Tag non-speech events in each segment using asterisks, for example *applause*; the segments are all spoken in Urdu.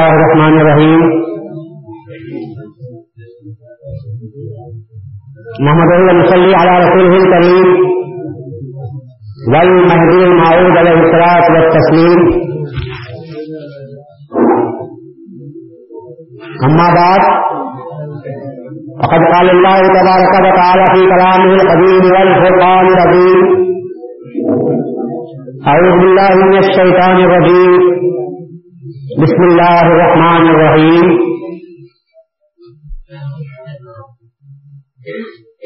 الله الرحمن الرحيم. محمد ونصلي على رسوله الكريم. والمهدي المعود عليه الصلاة والتسليم. أما بعد، فقد قال الله تبارك وتعالى في كلامه القديم والفرقان الرجيم. أعوذ بالله من الشيطان الرجيم. بسم الله الرحمن الرحيم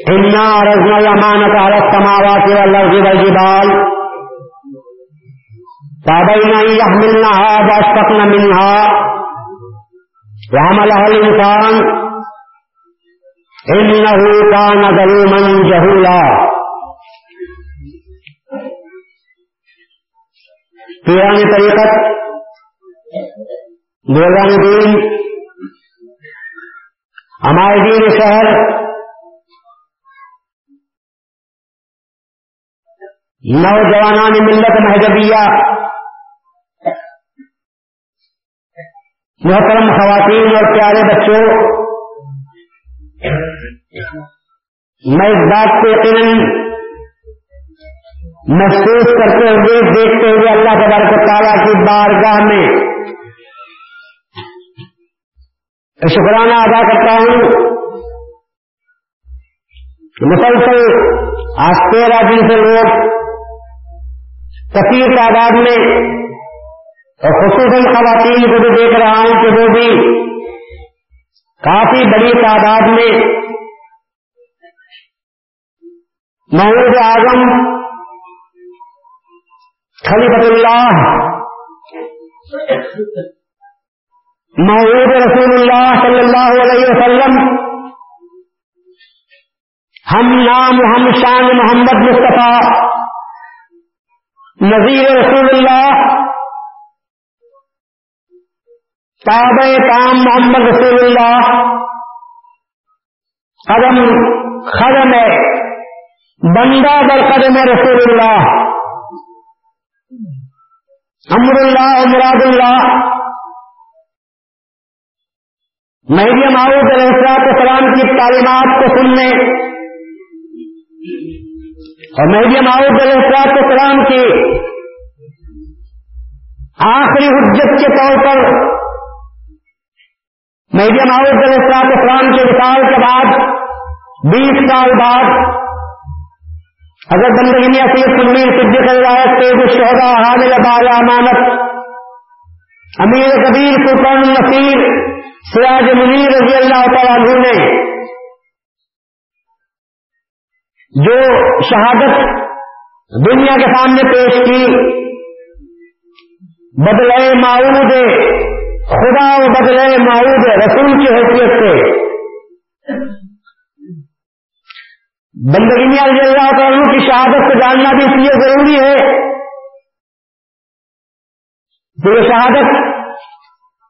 إنا عرضنا الأمانة على السماوات والأرض والجبال فأبين أن يحملنها وأشفقن منها وعملها الإنسان إنه كان ظلوما جهولا. پیران طریقت بولان دین ہمارے دین شہر نوجوانان ملت مہجبیہ، محترم خواتین اور پیارے بچوں، میں اس بات کو یقیناً محسوس کرتے ہوئے، دیکھتے ہوئے اللہ تبارک تعالیٰ کی بارگاہ میں شکرانہ ادا کرتا ہوں۔ مسلسل آج تیرہ دن سے لوگ کثیر تعداد میں اور خصوصاً خواتین کو بھی دیکھ رہا ہوں کہ وہ بھی کافی بڑی تعداد میں محمود اعظم خلیفت اللہ محمود رسول اللہ صلی اللہ علیہ وسلم، ہم نام ہم شان محمد مصطفیٰ نذیر رسول اللہ تابع کام محمد رسول اللہ، قدم خدم بندہ در قدم رسول اللہ امر اللہ مراد اللہ مہدی معروف علیہ السلاط السلام کی تعلیمات کو سننے اور مہدی معروف علیہ السلام کی آخری حجت کے طور پر مہدی معروف علیہ السلام کے وصال کے بعد بیس سال بعد اگر بندگی نے اصلی سنی صدیق روایت تیز الشہدا حامل بار امانت امیر کبیر سلطان النصیر سراج منیر رضی اللہ تعالیٰ عنہ نے جو شہادت دنیا کے سامنے پیش کی، بدلے معود خدا و بدلے معود رسول کی حیثیت سے۔ بندگی رضی اللہ تعالیٰ کی شہادت کو جاننا بھی اس لیے ضروری ہے کہ یہ شہادت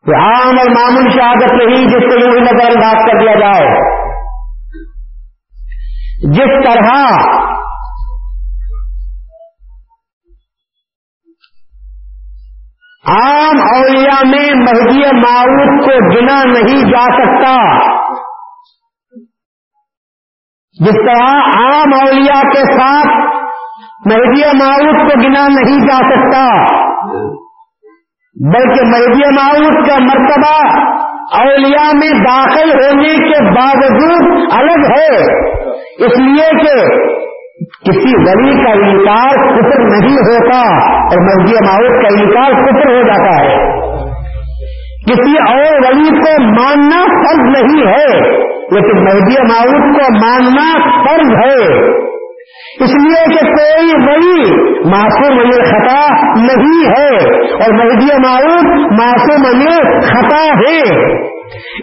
کہ عام اور معمول شہادت نہیں جس کو یوں نظر انداز کر دیا جائے۔ جس طرح عام اولیاء میں مہدی معروف کو گنا نہیں جا سکتا، جس طرح عام اولیاء کے ساتھ مہدی معروف کو گنا نہیں جا سکتا۔ بلکہ مہدی معروف کا مرتبہ اولیاء میں داخل ہونے کے باوجود الگ ہے۔ اس لیے کہ کسی ولی کا انکار کفر نہیں ہوتا اور مہدی معروف کا انکار کفر ہو جاتا ہے۔ کسی اور ولی کو ماننا فرض نہیں ہے، لیکن مہدی معروف کو ماننا فرض ہے۔ اس لیے کہ کوئی ولی معصوم من خطا نہیں ہے اور مہدی معروف معصوم من خطا ہے۔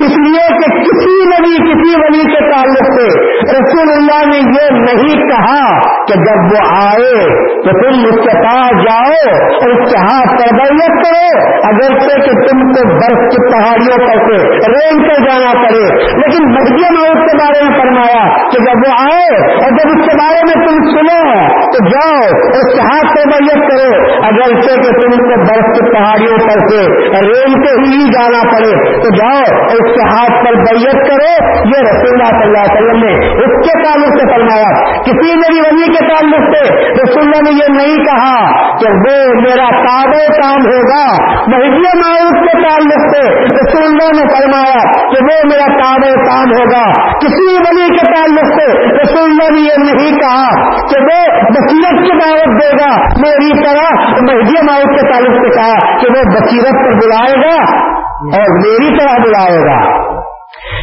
اس لیے کہ کسی نبی کسی ولی کے تعلق سے رسول اللہ نے یہ نہیں کہا کہ جب وہ آئے تو تم اس کے پاس جاؤ اور اس کے ہاتھ تربیت کرو، اگرچہ کہ تم کو برف کی پہاڑیوں پر سے رینگ کر جانا پڑے۔ لیکن مہدی موت کے بارے میں فرمایا کہ جب وہ آئے اور جب اس کے بارے میں تم سنو تو جاؤ اس کے ہاتھ تربیت کرو، اگرچہ کہ تم کو برف کی پہاڑیوں پر سے رینگ کے ہی جانا پڑے، تو جاؤ اور اس کے ہاتھ پر بیت کرو، یہ رسول اللہ صلی اللہ علیہ وسلم نے اس کے تعلق سے فرمایا۔ کسی میری ولی کے تعلق سے رسول اللہ نے یہ نہیں کہا کہ وہ میرا تاب کام ہوگا، مہدی معروف کے تعلق سے رسول اللہ نے فرمایا کہ وہ میرا تاب کام ہوگا۔ کسی ولی کے تعلق سے رسول اللہ نے یہ نہیں کہا کہ وہ بصیرت کی دعوت دے گا۔ میری طرح مہدی معروف کے تعلق سے کہا کہ وہ بصیرت پر بلائے گا۔ اور میری طرح بلائے گا۔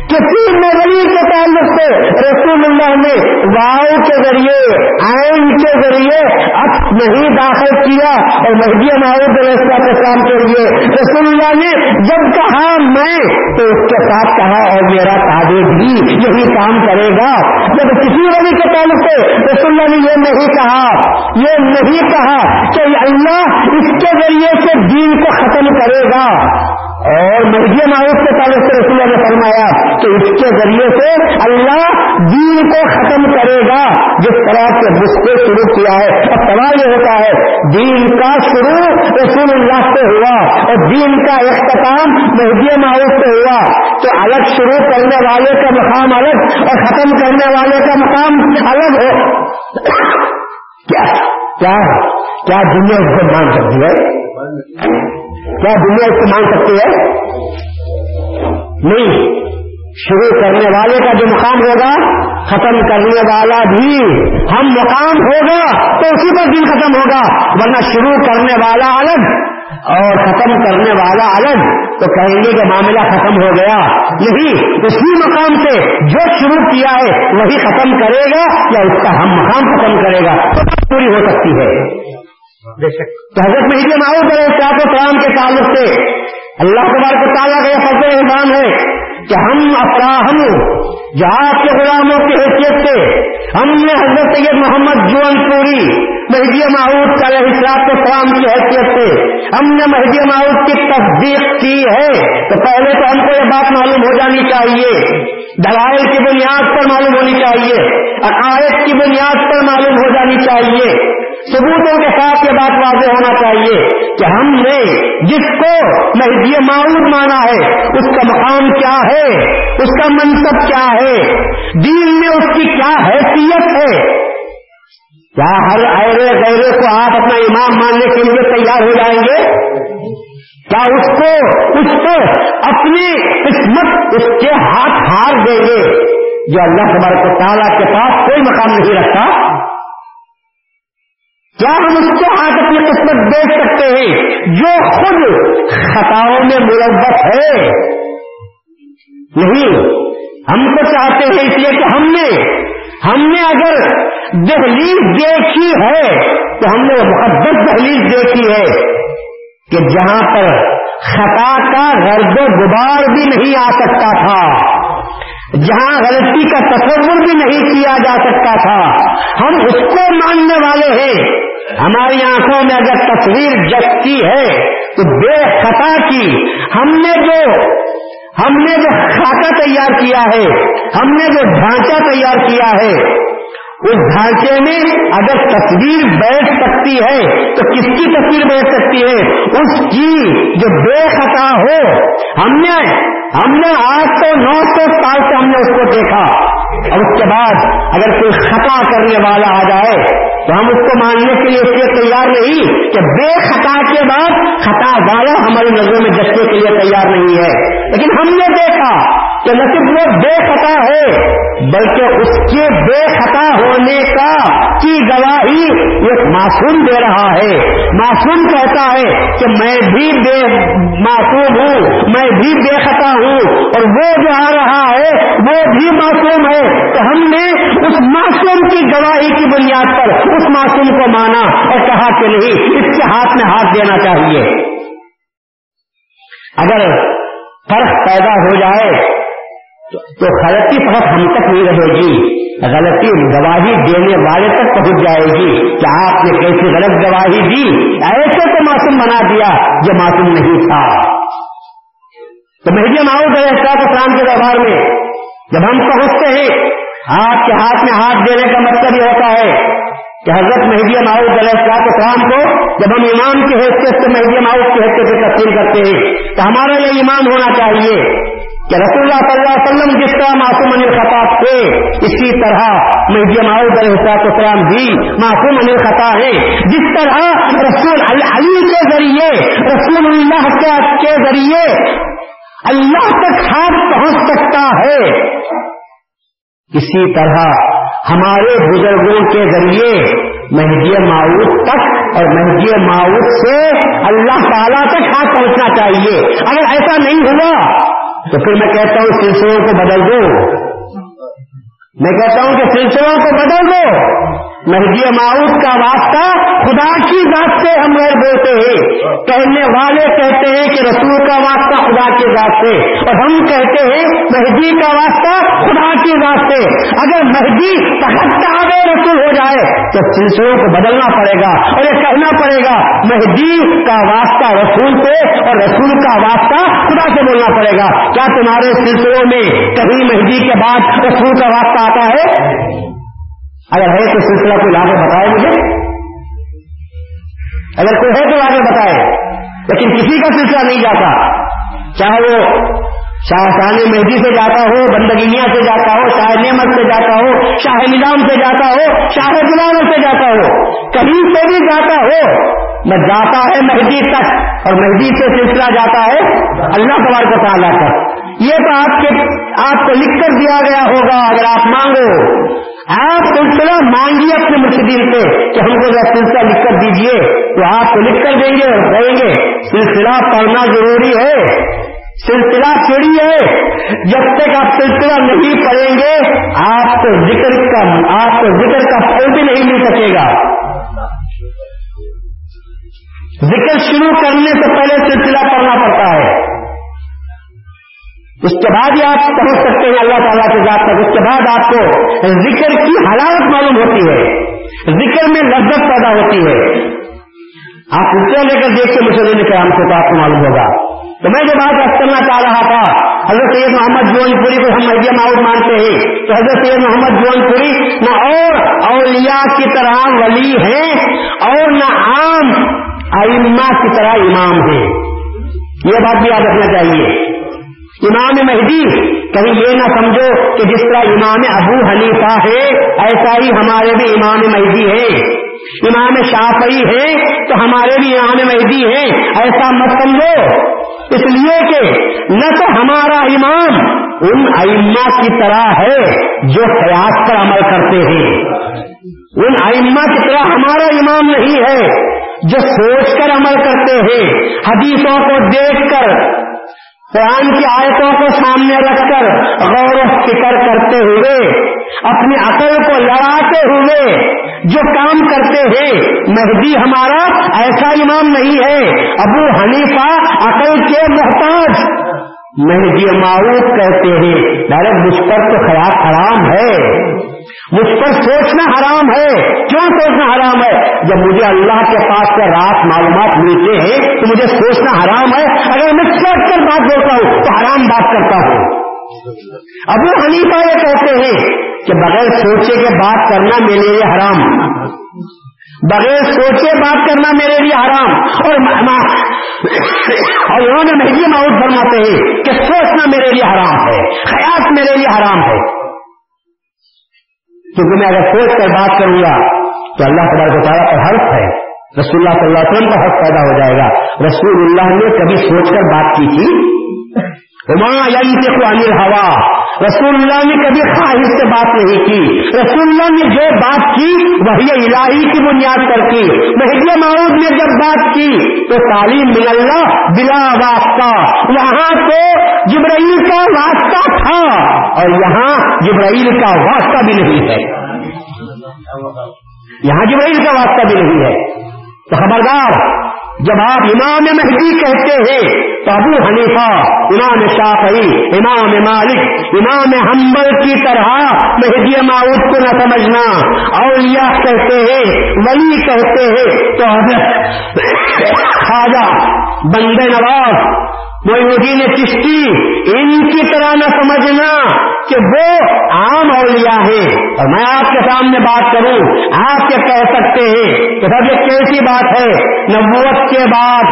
کسی نظری کے تعلق سے رسول اللہ نے واؤ کے ذریعے آئن کے ذریعے اب نہیں داخل کیا اور مہدی محبوب علیہ کام کے لیے رسول اللہ نے جب کہا میں، تو اس کے ساتھ کہا اور میرا تابع بھی یہی کام کرے گا۔ جب کسی ولی کے تعلق سے رسول اللہ نے یہ نہیں کہا، یہ نہیں کہا کہ اللہ اس کے ذریعے سے دین کو ختم کرے گا۔ اور مرضی معروف کے تعلق سے رسول نے فرمایا کہ اس کے ذریعے سے اللہ دین کو ختم کرے گا۔ جس طرح سے جس کو شروع کیا ہے اور سوال یہ ہوتا ہے، دین کا شروع رسول اللہ سے ہوا اور دین کا اختتام مہدی معروف سے ہوا۔ تو الگ شروع کرنے والے کا مقام الگ اور ختم کرنے والے کا مقام الگ ہو کیا کیا دنیا اس کو مان سکتی ہے؟ کیا دنیا اس کو مان سکتی ہے؟ نہیں۔ شروع کرنے والے کا جو مقام ہوگا، ختم کرنے والا بھی ہم مقام ہوگا تو اسی پر دن ختم ہوگا، ورنہ شروع کرنے والا الگ اور ختم کرنے والا الگ۔ تو کہیں گے کہ معاملہ ختم ہو گیا۔ نہیں، اسی مقام سے جو شروع کیا ہے، وہی ختم کرے گا یا اس کا ہم مقام ختم کرے گا۔ تو پوری ہو سکتی ہے۔ تو حضرت مہدی معروف علیہ صاحب السلام کے تعلق سے۔ اللہ تبارک تعالیٰ کا یہ فضل احسان ہے کہ ہم افراہم جہاز کے غلاموں کی حیثیت سے ہم نے حضرت سید محمد جون پوری، مہدی معروف کا حساب کے سلام کی حیثیت سے ہم نے مہدی معروف کی تصدیق کی ہے۔ تو پہلے تو ہم کو یہ بات معلوم ہو جانی چاہیے، دلائل کی بنیاد پر معلوم ہونی چاہیے، عقائد کی بنیاد پر معلوم ہو جانی چاہیے، ثبوتوں کے ساتھ یہ بات واضح ہونا چاہیے کہ ہم نے جس کو مہدی معروف مانا ہے۔ اس کا مقام کیا ہے؟ اس کا منصب کیا ہے؟ دین میں اس کی کیا حیثیت ہے؟ کیا ہر ایرے غیرے کو آپ اپنا امام ماننے کے لیے تیار ہو جائیں گے؟ کیا اس کو اس کو اپنی قسمت اس کے ہاتھ ہار دیں گے؟ جو اللہ تبارک تعالیٰ کے پاس کوئی مقام نہیں رکھتا۔ کیا ہم اس کو آج اپنی قسمت دیکھ سکتے ہیں، جو خود خطاؤں میں ملوث ہے۔ نہیں، ہم تو چاہتے ہیں اس لیے کہ ہم نے ہم نے اگر دہلیز دیکھی ہے، تو ہم نے محبت دہلیز دیکھی ہے کہ جہاں پر خطا کا غرض و غبار بھی نہیں آ سکتا تھا۔ جہاں غلطی کا تصور بھی نہیں کیا جا سکتا تھا، ہم اس کو ماننے والے ہیں۔ ہماری آنکھوں میں اگر تصویر جگتی ہے، تو بے خطا کی ہم نے جو ہم نے جو خاکہ تیار کیا ہے، ہم نے جو ڈھانچہ تیار کیا ہے اس ڈھانچے میں اگر تصویر بیٹھ سکتی ہے، تو کس کی تصویر بیٹھ سکتی ہے؟ اس کی جو بے خطا ہو۔ ہم نے ہم نے آج تو نو سو سال سے ہم نے اس کو دیکھا۔ اور اس کے بعد اگر کوئی خطا کرنے والا آ جائے، تو ہم اس کو ماننے کے لیے اس لیے تیار نہیں کہ بے خطا کے بعد خطا والا ہماری نظروں میں جچنے کے لیے تیار نہیں ہے۔ لیکن ہم نے دیکھا۔ کہ نہ صرف وہ بے خطا ہے، بلکہ اس کے بے خطا ہونے کا کی گواہی ایک معصوم دے رہا ہے۔ معصوم کہتا ہے کہ میں بھی بے معصوم ہوں، میں بھی بے خطا ہوں، اور وہ جو آ رہا ہے، وہ بھی معصوم ہے۔ تو ہم نے اس معصوم کی گواہی کی بنیاد پر اس معصوم کو مانا اور کہا کہ نہیں، اس کے ہاتھ میں ہاتھ دینا چاہیے۔ اگر فرق پیدا ہو جائے تو غلطی فقط ہم تک نہیں رہے گی۔ غلطی گواہی دینے والے تک پہنچ جائے گی کہ آپ نے کیسی غلط گواہی دی۔ ایسے تو معصوم بنا دیا جو معصوم نہیں تھا۔ تو مہدی ماؤ گئے اسلام کے دربار میں جب ہم پہنچتے ہیں آپ کے ہاتھ میں ہاتھ دینے کا مطلب یہ ہوتا ہے کہ حضرت مہدی ماؤد علیہ السلام اسلام کو جب ہم امام کی حیثیت سے مہدی ماؤد کی حیثیت سے تسلیم کرتے ہیں، تو ہمارا یہ ایمان ہونا چاہیے۔ کہ رسول اللہ صلی اللہ علیہ وسلم جس طرح معصوم انل خطا تھے، اسی طرح مہدی ماؤد علیہ السلاط اسلام بھی معصوم انل خطا ہے جس طرح رسول علی کے ذریعے، رسول اللہ کے ذریعے اللہ تک ہاتھ پہنچ سکتا ہے، اسی طرح ہمارے بزرگوں کے ذریعے مہدی معاوت تک اور مہدی معاوت سے اللہ تعالیٰ تک ہاتھ پہنچنا چاہیے۔ اگر ایسا نہیں ہوا تو پھر میں کہتا ہوں سلسلوں کو بدل دو۔ میں کہتا ہوں کہ سلسلوں کو بدل دو۔ مہدی معاوت کا واسطہ خدا کی ذات سے ہم غیر بولتے ہیں۔ کہنے والے کہتے ہیں کہ رسول کا واسطہ خدا کی ذات سے۔ اور ہم کہتے ہیں مہدی کا واسطہ خدا کی ذات سے۔ اگر مہدی تحت رسول ہو جائے تو سلسلوں کو بدلنا پڑے گا اور یہ کہنا پڑے گا، مہدی کا واسطہ رسول سے اور رسول کا واسطہ خدا سے بولنا پڑے گا۔ کیا تمہارے سلسلوں میں کہیں مہدی کے بعد رسول کا واسطہ آتا ہے؟ اگر ہے تو سلسلہ کوئی لا کے بتائے مجھے؟ اگر کوئی ہے تو آگے بتائے۔ لیکن کسی کا سلسلہ نہیں جاتا۔ چاہے وہ شاہ مہدی سے جاتا ہو بندگینیا سے جاتا ہو، شاہ نعمت سے جاتا ہو، شاہ نظام سے جاتا ہو، شاہ گلام سے جاتا ہو کہیں سے بھی جاتا ہو، میں جاتا ہے مہدی تک اور مہدی سے سلسلہ جاتا ہے اللہ تبار کو تعالیٰ تک۔ یہ تو آپ کے آپ کو لکھ کر دیا گیا ہوگا، اگر آپ مانگو۔ آپ سلسلہ مانگیے اپنے مرشدین سے کہ ہم کو سلسلہ لکھ کر دیجیے تو آپ کو لکھ کر دیں گے اور کہیں گے، سلسلہ پڑھنا ضروری ہے۔ سلسلہ چڑی ہے۔ جب تک آپ سلسلہ نہیں پڑھیں گے، آپ کو ذکر کا آپ کو ذکر کا پھل بھی نہیں مل سکے گا۔ ذکر شروع کرنے سے پہلے سلسلہ پڑھنا پڑتا ہے۔ اس کے بعد ہی آپ پہنچ سکتے ہیں اللہ تعالیٰ کے ذات تک اس کے بعد آپ کو ذکر کی حالات معلوم ہوتی ہے۔ ذکر میں لذت پیدا ہوتی ہے۔ آپ رکیا لے کر دیکھ کے مجھے کے ہم آپ کو معلوم ہوگا۔ تو میں جو بات کرنا چاہ رہا تھا، حضرت سید محمد جون پوری کو ہم مہدی معاؤ مانتے ہیں۔ تو حضرت سید محمد جون پوری نہ اور اولیاء کی طرح ولی ہیں اور نہ عام ائمہ کی طرح امام ہیں۔ یہ بات بھی یاد رکھنا چاہیے۔ امام مہدی کہیں یہ نہ سمجھو کہ جس طرح امام ابو حنیفہ ہے، ایسا ہی ہمارے بھی امام مہدی ہے امام شافعی ہے تو ہمارے بھی امام مہدی ہیں۔ ایسا مت سمجھو۔ اس لیے کہ نہ تو ہمارا امام ان ائمہ کی طرح ہے جو خیاس پر عمل کرتے ہیں۔ ان ائمہ کی طرح ہمارا امام نہیں ہے جو سوچ کر عمل کرتے ہیں۔ حدیثوں کو دیکھ کر قرآن کی آیتوں کو سامنے رکھ کر غور و فکر کرتے ہوئے، اپنی عقل کو لڑاتے ہوئے جو کام کرتے ہیں، مہدی ہمارا ایسا امام نہیں ہے۔ ابو حنیفہ عقل کے محتاج۔ مہدی معروف کہتے ہیں، ڈائریکٹ مجھ پر تو خراب حرام ہے۔ مجھ پر سوچنا حرام ہے۔ کیوں سوچنا حرام ہے؟ جب مجھے اللہ کے پاس سے رات معلومات ملتے ہیں، تو مجھے سوچنا حرام ہے۔ اگر میں سوچ کر بات بولتا ہوں، تو حرام بات کرتا ہوں۔ ابو حنیفہ یہ کہتے ہیں کہ بغیر سوچے کے بات کرنا میرے لیے حرام۔ بغیر سوچے بات کرنا میرے لیے حرام۔ اور اور انہوں نے مہنگی معاوض فرماتے ہیں کہ سوچنا میرے لیے حرام ہے خیال میرے لیے حرام ہے۔ کیونکہ میں اگر سوچ کر بات کروں گا تو اللہ تبارک تعالیٰ کا حرف ہے، رسول اللہ صلی اللہ علیہ وسلم کا حق پیدا ہو جائے گا۔ رسول اللہ نے کبھی سوچ کر بات کی تھی؟ انل ہوا رسول اللہ نے کبھی خواہش سے بات نہیں کی۔ رسول اللہ نے جو بات کی، وہی الہی کی بنیاد پر کی۔ مہدی معروف نے جب بات کی، تو تعلیم مل اللہ بلا واسطہ۔ وہاں تو جبرائیل کا واسطہ تھا اور یہاں جبرائیل کا واسطہ بھی نہیں ہے۔ یہاں جبرائیل کا واسطہ بھی نہیں ہے۔ تو خبردار جب آپ امام مہدی کہتے ہیں تو ابو حنیفہ، امام شافعی، امام مالک، امام حنبل کی طرح مہدی معود کو نہ سمجھنا۔ اولیاء کہتے ہیں، ولی کہتے ہیں۔ تو حضرت خواجہ بندے نواز الدین چشتی، ان کی طرح نہ سمجھنا کہ وہ عام اولیاء ہیں۔ اور میں آپ کے سامنے بات کروں، آپ کیا کہہ سکتے ہیں کہ سب یہ کیسی بات ہے؟ نبوت کے بعد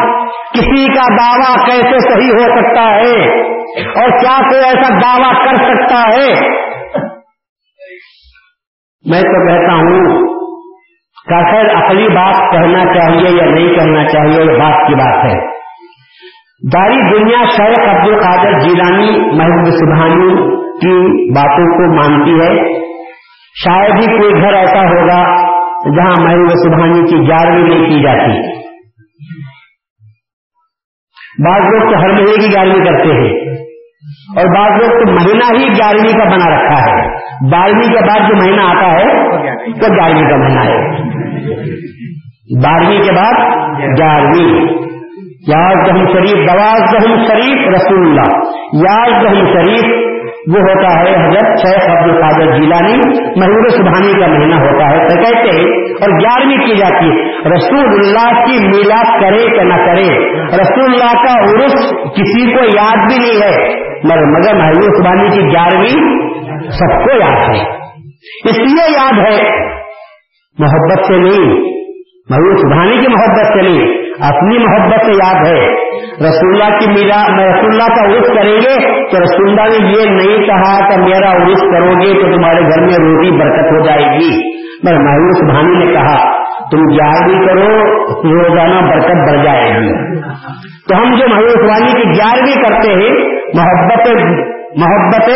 کسی کا دعویٰ کیسے صحیح ہو سکتا ہے؟ اور کیا کوئی ایسا دعویٰ کر سکتا ہے؟ میں تو کہتا ہوں کہ خیر اصلی بات کہنا چاہیے یا نہیں کہنا چاہیے، یہ بات کی بات ہے۔ داری دنیا شیخ عبد القادر جیلانی محبوب سبحانی کی باتوں کو مانتی ہے۔ شاید ہی کوئی گھر ایسا ہوگا جہاں محبوب سبحانی کی گیارہویں نہیں کی جاتی۔ بعض لوگ تو ہر مہینے کی گیارہویں کرتے ہیں۔ اور بعض لوگ تو مہینہ ہی گیارہویں کا بنا رکھا ہے۔ بارہویں کے بعد جو مہینہ آتا ہے تو گیارہویں کا مہینہ ہے۔ بارہویں کے بعد گیارہویں۔ یاز دہم شریف دواز دہم شریف رسول اللہ۔ یاز دہم شریف وہ ہوتا ہے حضرت شیخ عبد القادر جیلانی۔ محبوب سبحانی کا مہینہ ہوتا ہے۔ تو کہتے ہیں، اور گیارہویں کی جاتی ہے، رسول اللہ کی میلاد کرے کہ نہ کرے۔ رسول اللہ کا عرس کسی کو یاد بھی نہیں ہے، مگر محبوب سبحانی کی گیارہویں سب کو یاد ہے۔ اس لیے یاد ہے، محبت سے نہیں محبوب سبحانی کی محبت سے نہیں۔ اپنی محبت سے یاد ہے۔ رسول اللہ کی میرا رسول اللہ کا عرص کریں گے تو رسول اللہ نے یہ نہیں کہا کہ میرا عرص کرو گے تو تمہارے گھر میں روٹی برکت ہو جائے گی۔ میں محبوب بھانی نے کہا، تم گیارہویں کرو، روزانہ برکت بڑھ جائے گی۔ تو ہم جو محبوب سبحانی کی گیارہویں کرتے ہیں، محبت محبت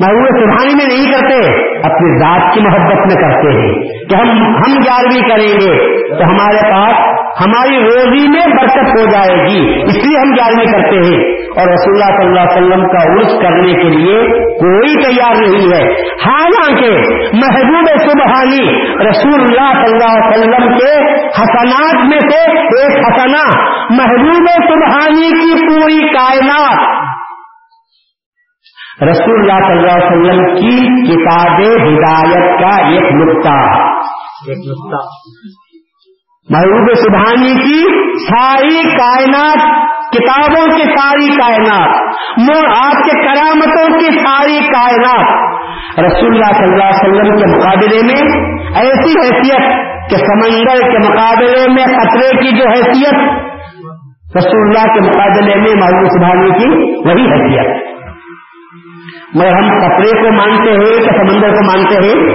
محبوب سبحانی میں نہیں کرتے، اپنی ذات کی محبت میں کرتے ہیں۔ کہ ہم ہم گیارہویں کریں گے تو ہمارے پاس ہماری روزی میں برکت ہو جائے گی۔ اس لیے ہم گیارہویں کرتے ہیں۔ اور رسول اللہ صلی اللہ علیہ وسلم کا عرص کرنے کے لیے کوئی تیار نہیں ہے۔ حالانکہ محبوب سبحانی رسول اللہ صلی اللہ علیہ وسلم کے حسنات میں سے ایک حسنا محبوب سبحانی کی پوری کائنات رسول اللہ صلی اللہ علیہ وسلم کی کتاب ہدایت کا ایک نقطہ۔ ایک نقطہ۔ محبوب سبحانی کی ساری کائنات کتابوں کی ساری کائنات آپ کے کرامتوں کی ساری کائنات۔ رسول اللہ صلی اللہ علیہ وسلم کے مقابلے میں ایسی حیثیت کہ سمندر کے مقابلے میں خطرے کی جو حیثیت رسول اللہ کے مقابلے میں محبوب سبحانی کی وہی حیثیت۔ مگر ہم خطرے کو مانتے ہیں کہ سمندر کو مانتے ہیں؟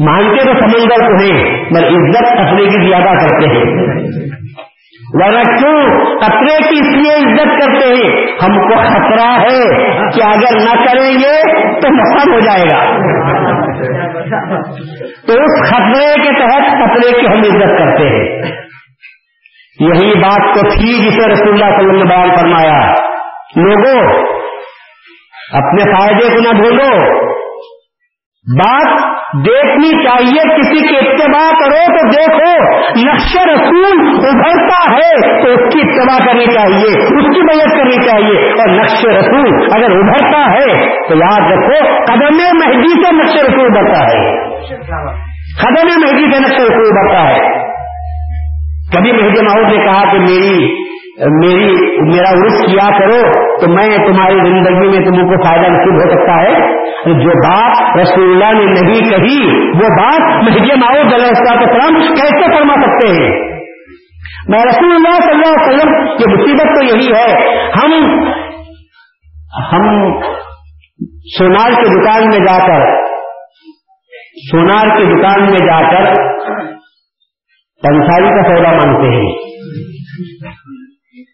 مانتے تو سمندر کو ہیں، مگر عزت خطرے کی زیادہ کرتے ہیں۔ ورنہ کیوں خطرے کی اس لیے عزت کرتے ہیں؟ ہم کو خطرہ ہے کہ اگر نہ کریں گے تو نقصان ہو جائے گا۔ تو اس خطرے کے تحت خطرے کی ہم عزت کرتے ہیں۔ یہی بات تو تھی جسے رسول اللہ صلی اللہ علیہ وسلم نے بیان فرمایا۔ لوگوں اپنے فائدے کو نہ بھولو۔ بات دیکھنی چاہیے، کسی کے اتباع کرو تو دیکھو، نقش رسول ابھرتا ہے تو اس کی اتباع کرنی چاہیے، اس کی مدد کرنی چاہیے۔ اور نقش رسول اگر ابھرتا ہے تو یاد رکھو، قدم مہدی سے نقش رسول ابھرتا ہے۔ قدم مہدی سے نقش رسول ابھرتا ہے۔ کبھی مہدی ماحول نے کہا کہ میری میری میرا عرص کیا کرو تو میں تمہاری زندگی میں تم کو فائدہ نصیب ہو سکتا ہے۔ جو بات رسول اللہ نے نہیں کہی، وہ بات مہدی ماؤ السلام کیسے فرما سکتے ہیں؟ میں رسول اللہ صلی اللہ علیہ وسلم کی مصیبت تو یہی ہے، ہم ہم سونار کی دکان میں جا کر، سونار کی دکان میں جا کر پنساری کا سودا مانگتے ہیں۔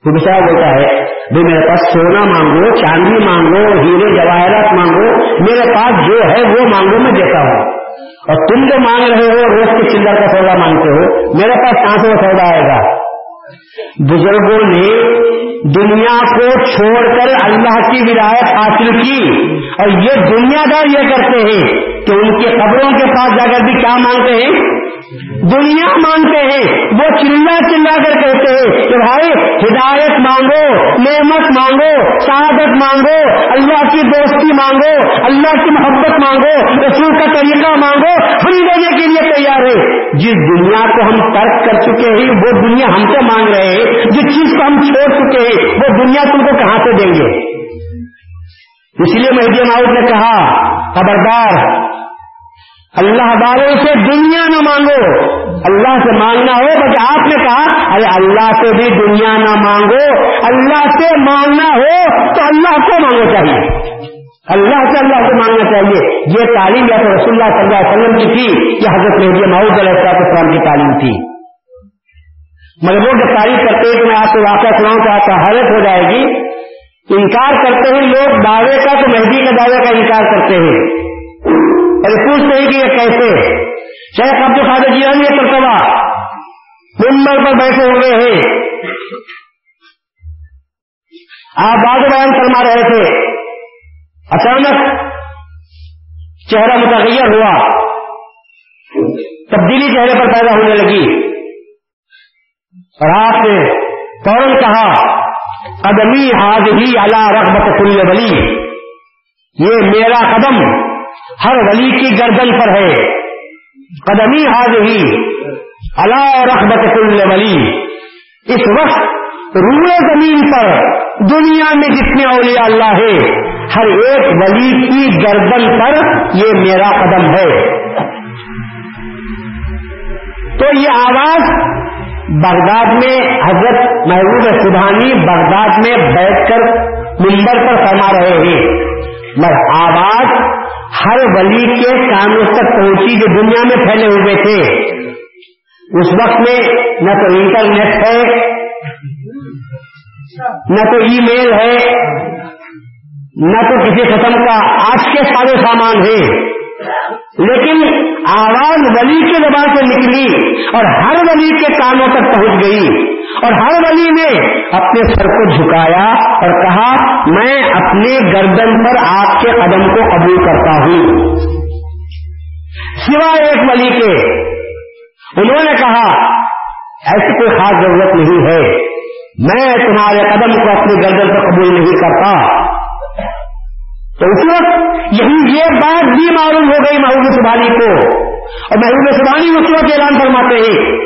بولتا ہے، بھائی میرے پاس سونا مانگو، چاندی مانگو، ہیرے جواہرات مانگو، میرے پاس جو ہے وہ مانگو میں دیتا ہوں. اور تم جو مانگ رہے ہو، روز کے چلر کا سودا مانگتے ہو، میرے پاس کہاں سے وہ سودا آئے گا؟ بزرگوں نے دنیا کو چھوڑ کر اللہ کی ولایت حاصل کی اور یہ دنیا دار یہ کرتے ہیں کہ ان کے قبروں کے پاس جا کر بھی کیا مانگتے ہیں؟ دنیا مانتے ہیں۔ وہ چلا چلا کر کہتے ہیں کہ بھائی، ہدایت مانگو، نعمت مانگو شہادت مانگو، اللہ کی دوستی مانگو، اللہ کی محبت مانگو، رسول کا طریقہ مانگو ہم دینے کے لیے تیار ہے جس دنیا کو ہم ترک کر چکے ہیں، وہ دنیا ہم سے مانگ رہے ہیں۔ جس چیز کو ہم چھوڑ چکے ہیں وہ دنیا تم کو کہاں سے دیں گے؟ اس لیے مہدی ماؤد نے کہا، خبردار، اللہ والوں سے دنیا نہ مانگو۔ اللہ سے مانگنا ہو بس آپ نے کہا، ارے اللہ سے بھی دنیا نہ مانگو۔ اللہ سے مانگنا ہو، تو اللہ کو مانگو چاہیے۔ اللہ سے اللہ سے مانگنا چاہیے۔ یہ تعلیم یا تو رسول اللہ صلی اللہ علیہ وسلم کی تھی، یا حضرت مہدی ماؤد علیہ السلام کی تعلیم تھی۔ مگر وہ تعریف کرتے ہیں کہ میں آپ کو واقعہ سناؤں تو آپ کا حالت ہو جائے گی انکار کرتے ہیں لوگ دعوے کا تو مہدی کے دعوے کا انکار کرتے ہیں پوچھتے ہیں کہ یہ کیسے؟ شیخ عبد القادر جی ہم یہ مرتبہ ممبر پر بیٹھے ہوئے ہیں۔ آپ باد بیان فرما رہے تھے۔ اچانک چہرہ متغیر ہوا۔ تبدیلی چہرے پر پیدا ہونے لگی۔ اور آپ نے فوراً کہا قدمی حاض ہی اللہ رحمت کل بلی یہ میرا قدم ہر ولی کی گردن پر ہے۔ قدمی حاض ہی اللہ رحمت کل ولی۔ اس وقت روئے زمین پر دنیا میں جتنے اولیاء اللہ ہے ہر ایک ولی کی گردن پر یہ میرا قدم ہے۔ تو یہ آواز بغداد میں حضرت محبوب سبحانی بغداد میں بیٹھ کر ممبر پر فرما رہے ہیں۔ مگر آواز ہر ولی کے کاموں تک پہنچی جو دنیا میں پھیلے ہوئے تھے۔ اس وقت میں نہ تو انٹرنیٹ ہے، نہ تو ای میل ہے، نہ تو کسی قسم کا آج کے سارے سامان ہے لیکن آواز ولی کے زبان سے نکلی اور ہر ولی کے کانوں تک پہنچ گئی اور ہر ولی نے اپنے سر کو جھکایا اور کہا، میں اپنے گردن پر آپ کے قدم کو قبول کرتا ہوں۔ سوائے ایک ولی کے، انہوں نے کہا، ایسی کوئی خاص ضرورت نہیں ہے۔ میں تمہارے قدم کو اپنے گردن پر قبول نہیں کرتا۔ تو اس وقت یہی یہ بات بھی معلوم ہو گئی محبوب سبانی کو۔ اور محبوب سبانی اس وقت اعلان فرماتے ہیں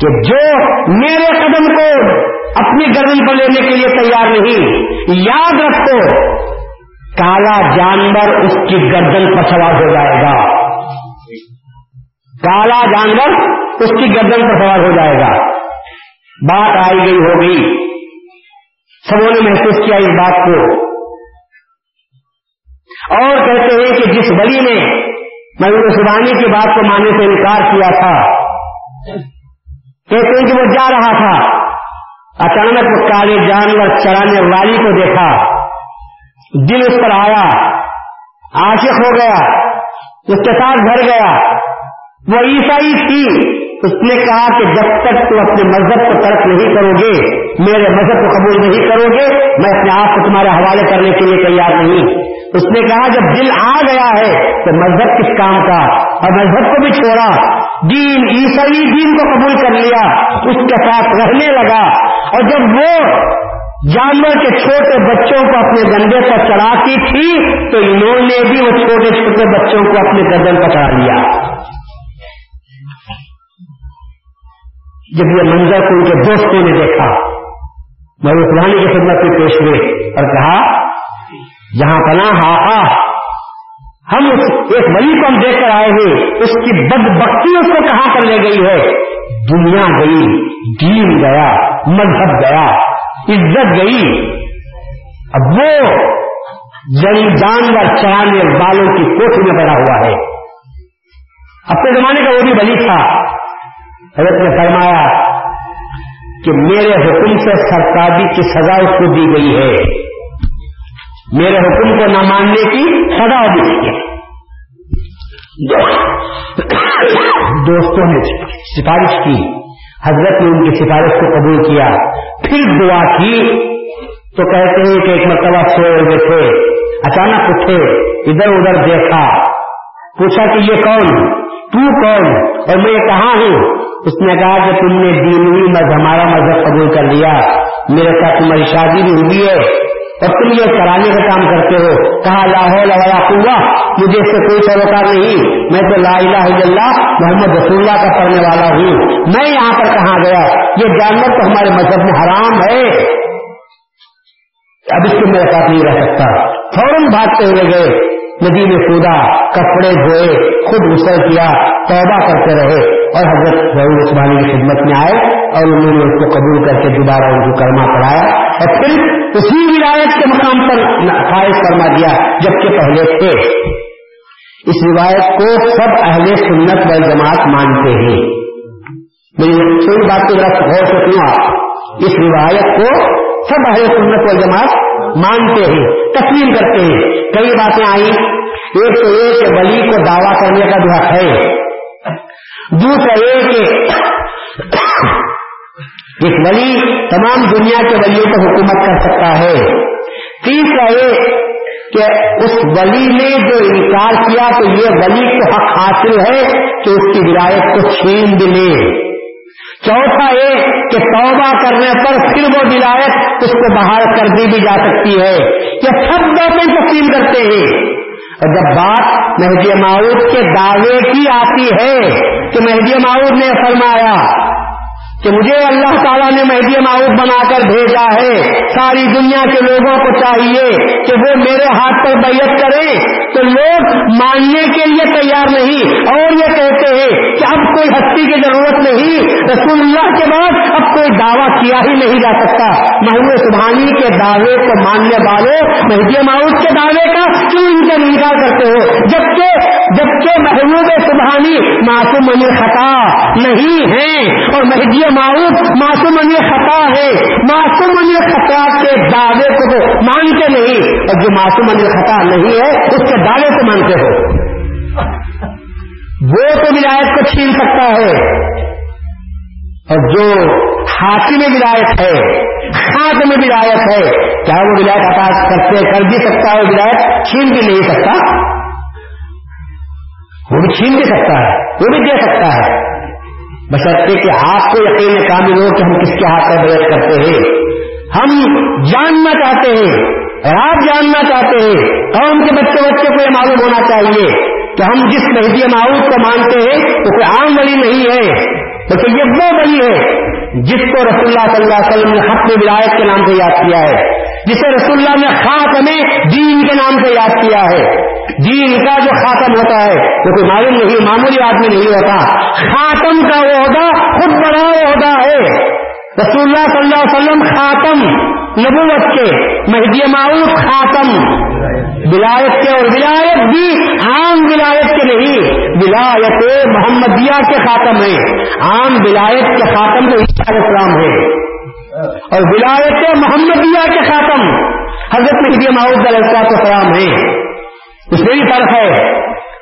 کہ جو میرے قدم کو اپنی گردن پر لینے کے لیے تیار نہیں، یاد رکھو، کالا جانور اس کی گردن پر سوار ہو جائے گا۔ کالا جانور اس کی گردن پر سوار ہو جائے گا۔ بات آئی گئی ہوگی سبوں نے محسوس کیا اس بات کو۔ اور کہتے ہیں کہ جس ولی نے محبوب سبانی کی بات کو ماننے سے انکار کیا تھا، کہتے ہیں کہ وہ جا رہا تھا۔ اچانک وہ کالے جانور چرانے والی کو دیکھا۔ دل اس پر آیا۔ عاشق ہو گیا۔ اس کے ساتھ گھر گیا۔ وہ عیسائی تھی۔ اس نے کہا کہ جب تک تم اپنے مذہب کو ترک نہیں کرو گے، میرے مذہب کو قبول نہیں کرو گے، میں اپنے آپ کو تمہارے حوالے کرنے کے لیے تیار نہیں۔ اس نے کہا جب دل آ گیا ہے تو مذہب کس کام کا؟ اور مذہب کو بھی چھوڑا۔ دین، عیسائی دین کو قبول کر لیا، اس کے ساتھ رہنے لگا۔ اور جب وہ جانور کے چھوٹے بچوں کو اپنے گندے پر چڑھاتی تھی، تو انہوں نے بھی وہ چھوٹے چھوٹے بچوں کو اپنے گردن پر چڑھا لیا۔ جب یہ منظر کو ان کے دوستوں نے دیکھا، میں وہ پرانی کی خدمت میں پیش ہوئے اور کہا، جہاں پناہ آقا ہم ایک ولی کو ہم دیکھ کر آئے ہیں، اس کی بد بختی اس کو کہاں پر لے گئی ہے؟ دنیا گئی، دین گیا، مذہب گیا، عزت گئی۔ اب وہ جن جانور چرانے والوں کی کوٹھی میں بڑا ہوا ہے۔ اپنے زمانے کا وہ بھی بلی تھا۔ حضرت نے فرمایا کہ میرے حکم سے سرکاری کی سزا اس کو دی گئی ہے۔ میرے حکم کو نہ ماننے کی سزا دی ہے۔ دوستوں نے سفارش کی۔ حضرت نے ان کی سفارش کو قبول کیا۔ پھر دعا کی۔ تو کہتے ہیں کہ ایک مرتبہ سوئے ہوئے تھے۔ اچانک اٹھے۔ ادھر ادھر دیکھا۔ پوچھا کہ یہ کون؟ تو کون؟ اور میں کہاں ہوں؟ اس نے کہا کہ تم نے دینی مذہب، ہمارا مذہب قبول کر لیا۔ میرے ساتھ تمہاری شادی بھی ہوئی ہے۔ اور تم یہ کرانے کا کام کرتے ہو۔ کہا لاہور لڑا پوا مجھے اس سے کوئی سروکار نہیں۔ میں تو لا الہ الا اللہ، محمد رسول اللہ کا پڑھنے والا ہوں۔ میں یہاں پر کہاں گیا؟ یہ جانور تو ہمارے مذہب میں حرام ہے۔ اب اس کو میرے ساتھ نہیں رہ سکتا۔ فوراً بھاگتے ہوئے گئے۔ ندی میں کودا کپڑے دھوئے، خود غسل کیا، توبہ کرتے رہے اور حضرت ضرور عثمانی کی خدمت میں آئے اور انہوں نے اس کو قبول کر کے دوبارہ ان کو کرما پڑھایا اور پھر اسی روایت کے مقام پر فائز فرما دیا، جبکہ پہلے تھے۔ اس روایت کو سب اہل سنت و جماعت مانتے ہیں۔ میری تھوڑی بات کو ذرا غور سے سنو آپ۔ اس روایت کو سب اہل سنت و جماعت مانتے ہیں، تسلیم کرتے ہیں۔ کئی باتیں آئی ایک تو یہ کہ ولی کو دعویٰ کرنے کا جو حق ہے۔ دوسرا یہ کہ ایک ولی تمام دنیا کے ولیوں کو حکومت کر سکتا ہے۔ تیسرا یہ کہ اس ولی نے جو انکار کیا تو یہ ولی کو حق حاصل ہے کہ اس کی ولایت کو چھین دلے چوتھا یہ کہ توبہ کرنے پر پھر وہ ولایت اس کو بحال کر دی بھی جا سکتی ہے۔ یہ سب باتیں تقسیم کرتے ہیں۔ اور جب بات مہدی معاوض کے دعوے کی آتی ہے کہ مہدی معاوض نے فرمایا کہ مجھے اللہ تعالیٰ نے مہدی معاوض بنا کر بھیجا ہے۔ ساری دنیا کے لوگوں کو چاہیے کہ وہ میرے ہاتھ پر بیعت کریں۔ تو لوگ ماننے کے لیے تیار نہیں۔ اور یہ کہتے ہیں کہ اب کوئی ہستی کی ضرورت نہیں۔ رسول اللہ کے بعد اب کوئی دعویٰ کیا ہی نہیں جا سکتا۔ محمود سبحانی کے دعوے کو ماننے والوں مہدی معاوض کے دعوے کا کیوں ان کا انکار کرتے ہو؟ جبکہ جبکہ محبوب سبحانی معصوم خطا نہیں ہے اور مہدی معروف معصوم خطا ہے۔ معصوم خطا کے دعوے کو تو مانتے نہیں۔ اور جو معصوم خطا نہیں ہے، اس کے دعوے کو مانتے ہو۔ *laughs* وہ تو ولایت کو چھین سکتا ہے۔ اور جو ہاتھی میں ولایت ہے ہاتھ میں ولایت ہے، کیا وہ ولایت عطا کرتے، کر بھی سکتا ہے، ولایت چھین بھی نہیں سکتا؟ وہ بھی چھین بھی سکتا ہے، وہ بھی دے سکتا ہے۔ بشرطے کہ آپ کو یقین کامل ہو کہ ہم کس کے ہاتھ پر بیعت کرتے ہیں۔ ہم جاننا چاہتے ہیں، اور آپ جاننا چاہتے ہیں۔ قوم کے بچے بچے کو یہ معلوم ہونا چاہیے کہ ہم جس مہدی معروف کو مانتے ہیں، وہ کوئی عام بڑی نہیں ہے لیکن یہ وہ بڑی ہے جس کو رسول اللہ صلی اللہ علیہ وسلم نے حق میں ولایت کے نام سے یاد کیا ہے۔ جسے رسول اللہ نے خاتم دین کے نام سے یاد کیا ہے۔ دین کا جو خاتم ہوتا ہے، وہ کوئی معلوم نہیں، معمولی آدمی نہیں ہوتا۔ خاتم کا وہ عہدہ خود بڑا عہدہ ہے۔ رسول اللہ صلی اللہ علیہ وسلم خاتم نبوت کے، مہدی معروف خاتم۔ ولایت کے اور ولایت بھی عام ولایت کے نہیں، ولایت محمدیہ کے خاتم ہے عام ولایت کے خاتم تو اسلام ہے اور ولایت محمدیہ کے خاتم حضرت مہدی معروف علیہ السلام ہے اس میں بھی فرق ہے۔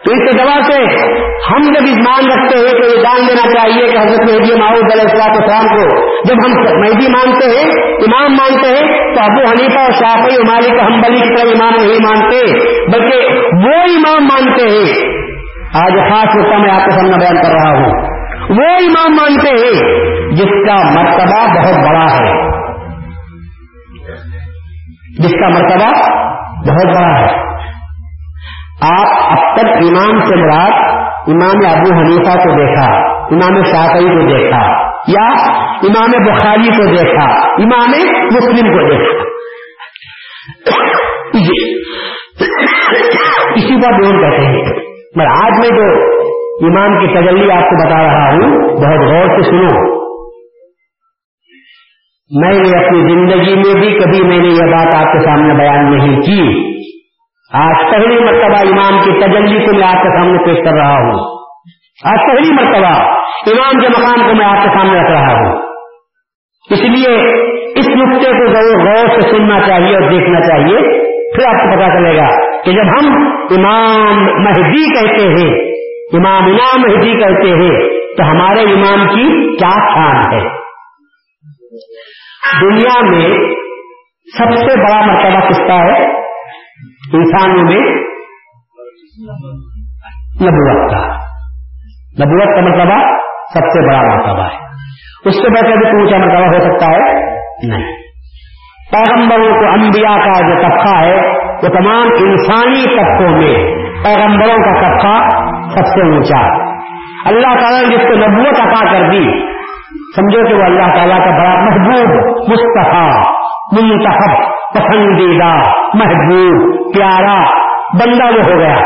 تو اس اعتبار سے ہم جب ایمان رکھتے ہیں تو یہ جان لینا چاہیے کہ حضرت مہدی محمود علیہ السلاط السلام کو جب ہم مہدی مانتے ہیں، امام مانتے ہیں، تو ابو حنیفہ اور شافی مالک حمبلی کی طرح امام نہیں مانتے، بلکہ وہ امام مانتے ہیں۔ آج خاص نقطہ میں آپ کو سامنا بیان کر رہا ہوں۔ وہ امام مانتے ہیں۔ جس کا مرتبہ بہت بڑا ہے۔ جس کا مرتبہ بہت بڑا ہے۔ آپ اب تک امام سے مراد امام ابو حنیفہ کو دیکھا، امام شافعی کو دیکھا، یا امام بخاری کو دیکھا، امام مسلم کو دیکھا۔ اسی بات بول کہتے ہیں۔ میں آج میں جو امام کی تجلی آپ کو بتا رہا ہوں، بہت غور سے سنو۔ میں نے اپنی زندگی میں بھی کبھی میں نے یہ بات آپ کے سامنے بیان نہیں کی۔ آج پہلی مرتبہ امام کی تجلی کو میں آپ کے سامنے پیش کر رہا ہوں۔ آج پہلی مرتبہ امام کے مقام کو میں آپ کے سامنے رکھ رہا ہوں۔ اس لیے اس نقطے کو ضرور غور سے سننا چاہیے اور دیکھنا چاہیے۔ پھر آپ کو پتا چلے گا کہ جب ہم امام مہدی کہتے ہیں، امام امام مہدی کہتے ہیں، تو ہمارے امام کی کیا شان ہے۔ دنیا میں سب سے بڑا مرتبہ کس کا ہے؟ انسانوں میں نبوت کا۔ نبوت کا مرتبہ سب سے بڑا مرتبہ ہے۔ اس سے بہتر بھی اونچا مرتبہ ہو سکتا ہے؟ نہیں۔ پیغمبروں کو انبیاء کا جو طبقہ ہے، وہ تمام انسانی طبقوں میں پیغمبروں کا طبقہ سب سے اونچا۔ اللہ تعالیٰ نے جس کو نبوت عطا کر دی سمجھو کہ وہ اللہ تعالیٰ کا بڑا محبوب مستفیٰ منتخب، پسندیدہ، محبوب، پیارا بندہ وہ ہو گیا۔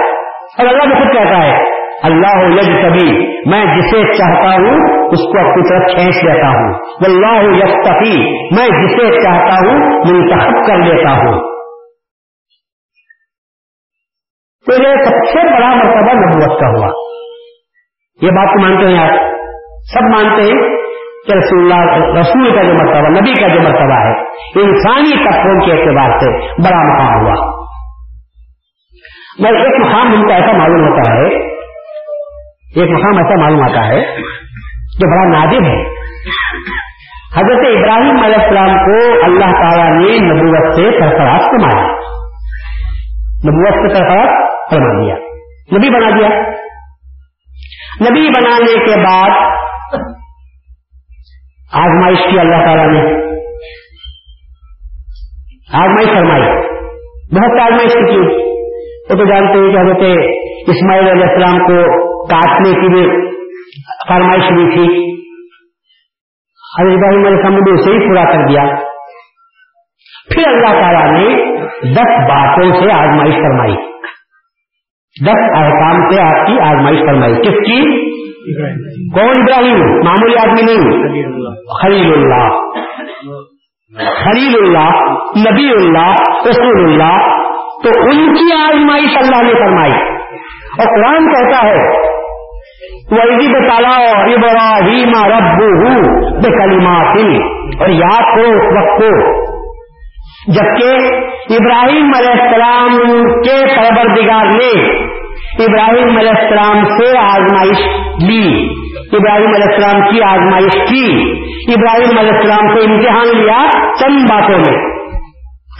اور اللہ بھی خود کہتا ہے، اللہ یج کبھی میں جسے چاہتا ہوں، اس کو اپنی طرف کھینچ لیتا ہوں۔ اللہ یج میں جسے چاہتا ہوں، منتخب کر لیتا ہوں۔ تو یہ سب سے بڑا مرتبہ نبوت کا ہوا۔ یہ بات تو مانتے ہیں آپ۔ سب مانتے ہیں۔ کہ رسول اللہ رسول کا جو مرتبہ، نبی کا جو مرتبہ ہے، انسانی طبقوں کے اعتبار سے بڑا مقام ہوا۔ میں ایک مقام ان کا ایسا معلوم ہوتا ہے، ایک مقام ایسا معلوم آتا ہے جو بڑا نادر ہے۔ حضرت ابراہیم علیہ السلام کو اللہ تعالیٰ نے نبوت سے سرفراز کمایا نبوت سے سرفراز فرما دیا۔ نبی بنا دیا۔ نبی بنانے کے بعد آزمائش کی اللہ تعالیٰ نے۔ آزمائش فرمائی۔ بہت آزمائش کی وہ تو جانتے ہیں کہ حضرت اسماعیل علیہ السلام کو کاٹنے کی بھی فرمائش ہوئی تھی۔ حضرت ابراہیم علیہ السلام نے اسے ہی پورا کر دیا۔ پھر اللہ تعالیٰ نے دس باتوں سے آزمائش فرمائی۔ دس احکام سے آپ کی آزمائش فرمائی۔ کس کی؟ کون ابراہیم؟ معمولی آدمی نہیں. خلیل اللہ خلیل اللہ نبی اللہ رسول اللہ تو ان کی آزمائش اللہ نے فرمائی اور قرآن کہتا ہے ویدی بتالا ابراہیم رب بے کلیمات اور یاد کرو اس وقت کو، جبکہ ابراہیم علیہ السلام کے پروردگار نے ابراہیم علیہ السلام سے آزمائش لی۔ ابراہیم علیہ السلام کی آزمائش کی۔ ابراہیم علیہ السلام سے امتحان لیا چند باتوں میں۔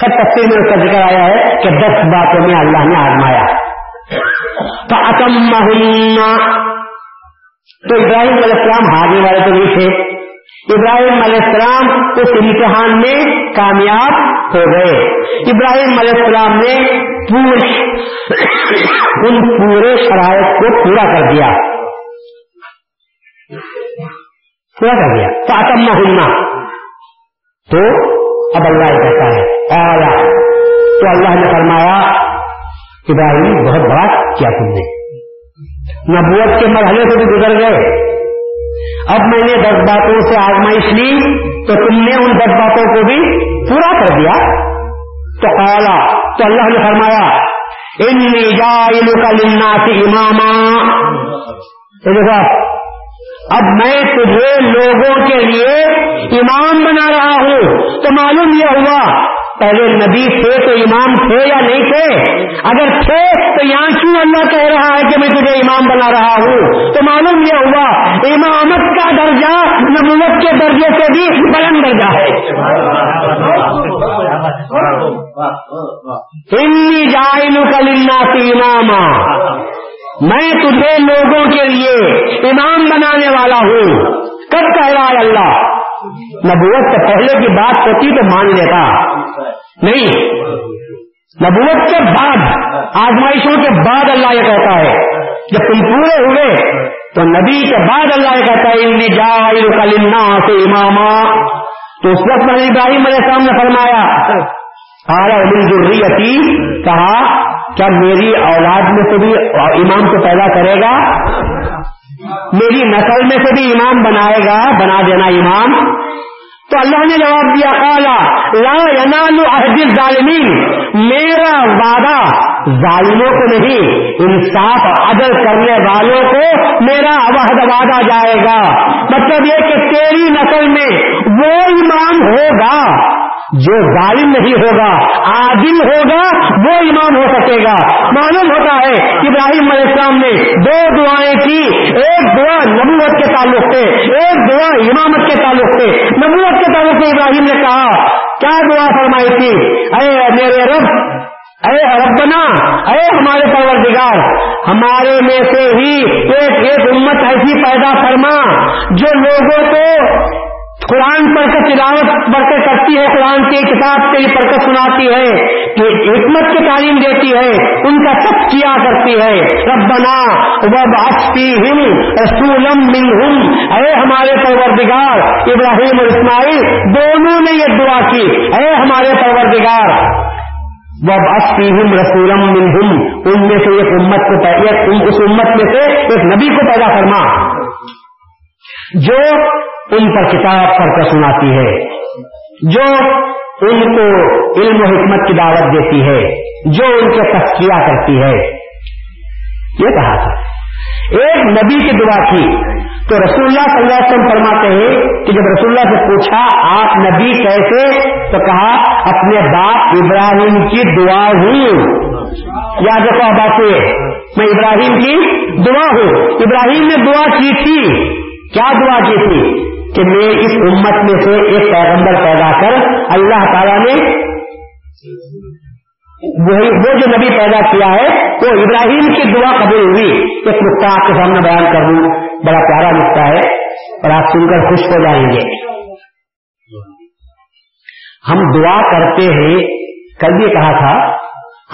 سب تفصیل میں اس کا ذکر آیا ہے کہ دس باتوں میں اللہ نے آزمایا۔ تو تو ابراہیم علیہ السلام ہارنے والے تو نہیں تھے۔ ابراہیم علیہ السلام اس امتحان میں کامیاب ہو گئے۔ ابراہیم علیہ السلام نے *coughs* ان پورے شرائط کو پورا کر دیا۔ پورا کر دیا۔ تاکم نہ تو اب اللہ کہتا ہے آیا تو اللہ نے فرمایا، ابراہیم بہت بڑا کیا تم نے۔ نبوت کے مرحلے سے بھی گزر گئے۔ اب میں نے دس باتوں سے آزمائش لی تو تم نے ان دس باتوں کو بھی پورا کر دیا تو قالا، تو اللہ نے فرمایا انی جائل کا اماما دیکھو، اب میں تجھے لوگوں کے لیے امام بنا رہا ہوں تو معلوم یہ ہوا پہلے نبی تھے تو امام تھے یا نہیں تھے؟ اگر تھے تو یہاں کیوں اللہ کہہ رہا ہے کہ میں تجھے امام بنا رہا ہوں؟ تو معلوم یہ ہوا، امامت کا درجہ نبوت کے درجے سے بھی بلند درجہ ہے۔ جائن کلنا اماما۔ میں تجھے لوگوں کے لیے امام بنانے والا ہوں۔ کب کہہ رہا ہے اللہ؟ نبوت سے پہلے کی بات ہوتی تو مان لیتا۔ نہیں۔ نبوت کے بعد، آزمائشوں کے بعد اللہ یہ کہتا ہے۔ جب تم پورے ہوئے، تو نبی کے بعد اللہ یہ کہتا ہے کلنا سے اماما۔ تو اس وقت میں ابراہیم علیہ السلام نے فرمایا ضروری کہا، کیا میری اولاد میں سے بھی امام کو پیدا کرے گا؟ میری نسل میں سے بھی امام بنائے گا، بنا دینا امام؟ تو اللہ نے جواب دیا کالا لا ینال عہد ظالمین میرا وعدہ ظالموں کو نہیں، انصاف عدل کرنے والوں کو میرا عہد وعدہ جائے گا۔ مطلب یہ کہ تیری نسل میں وہ امام ہوگا جو ظالم نہیں ہوگا، عادل ہوگا، وہ امام ہو سکے گا۔ معلوم ہوتا ہے، ابراہیم علیہ السلام نے دو دعائیں کی۔ ایک دعا نبوت کے تعلق سے، ایک دعا امامت کے تعلق سے۔ نبوت کے تعلق سے ابراہیم نے کہا، کیا دعا فرمائی تھی؟ اے میرے رب اے ربنا، اے ہمارے پروردگار، ہمارے میں سے ہی ایک ایک امت ایسی پیدا فرما جو لوگوں کو قرآن پڑھ کر تلاوت پڑھ کر کرتی ہے، قرآن کی کتاب کے لیے پڑھ کر سناتی ہے کہ حکمت کی تعلیم دیتی ہے، ان کا سب کیا کرتی ہے۔ ربنا، وب اصفی ہم رسولم اے ہمارے پروردگار، ابراہیم اور اسماعیل، دونوں نے یہ دعا کی۔ اے ہمارے پروردگار وب اصفی ہم رسولم من ہم ان میں سے ایک امت کو اس امت میں سے ایک نبی کو پیدا کرنا جو ان پر کتاب پڑھ کر سناتی ہے۔ جو ان کو علم و حکمت کی دعوت دیتی ہے۔ جو ان کے تسکیہ کرتی ہے۔ یہ کہا تھا۔ ایک نبی کی دعا کی۔ تو رسول اللہ صلی اللہ علیہ وسلم فرماتے ہیں کہ جب رسول اللہ سے پوچھا، آپ نبی کیسے؟ تو کہا، اپنے باپ ابراہیم کی دعا ہوں۔ یا دیکھو باتیں میں ابراہیم کی دعا ہوں۔ ابراہیم نے دعا کی تھی۔ کیا دعا کی تھی؟ کہ میں اس امت میں سے ایک پیغمبر پیدا کر، اللہ تعالیٰ نے وہ جو نبی پیدا کیا ہے، وہ ابراہیم کی دعا قبول ہوئی۔ ایک نقطہ آپ کے سامنے بیان کر دوں۔ بڑا پیارا نقطہ ہے اور آپ سن کر خوش ہو جائیں گے۔ ہم دعا کرتے ہیں، کل یہ کہا تھا،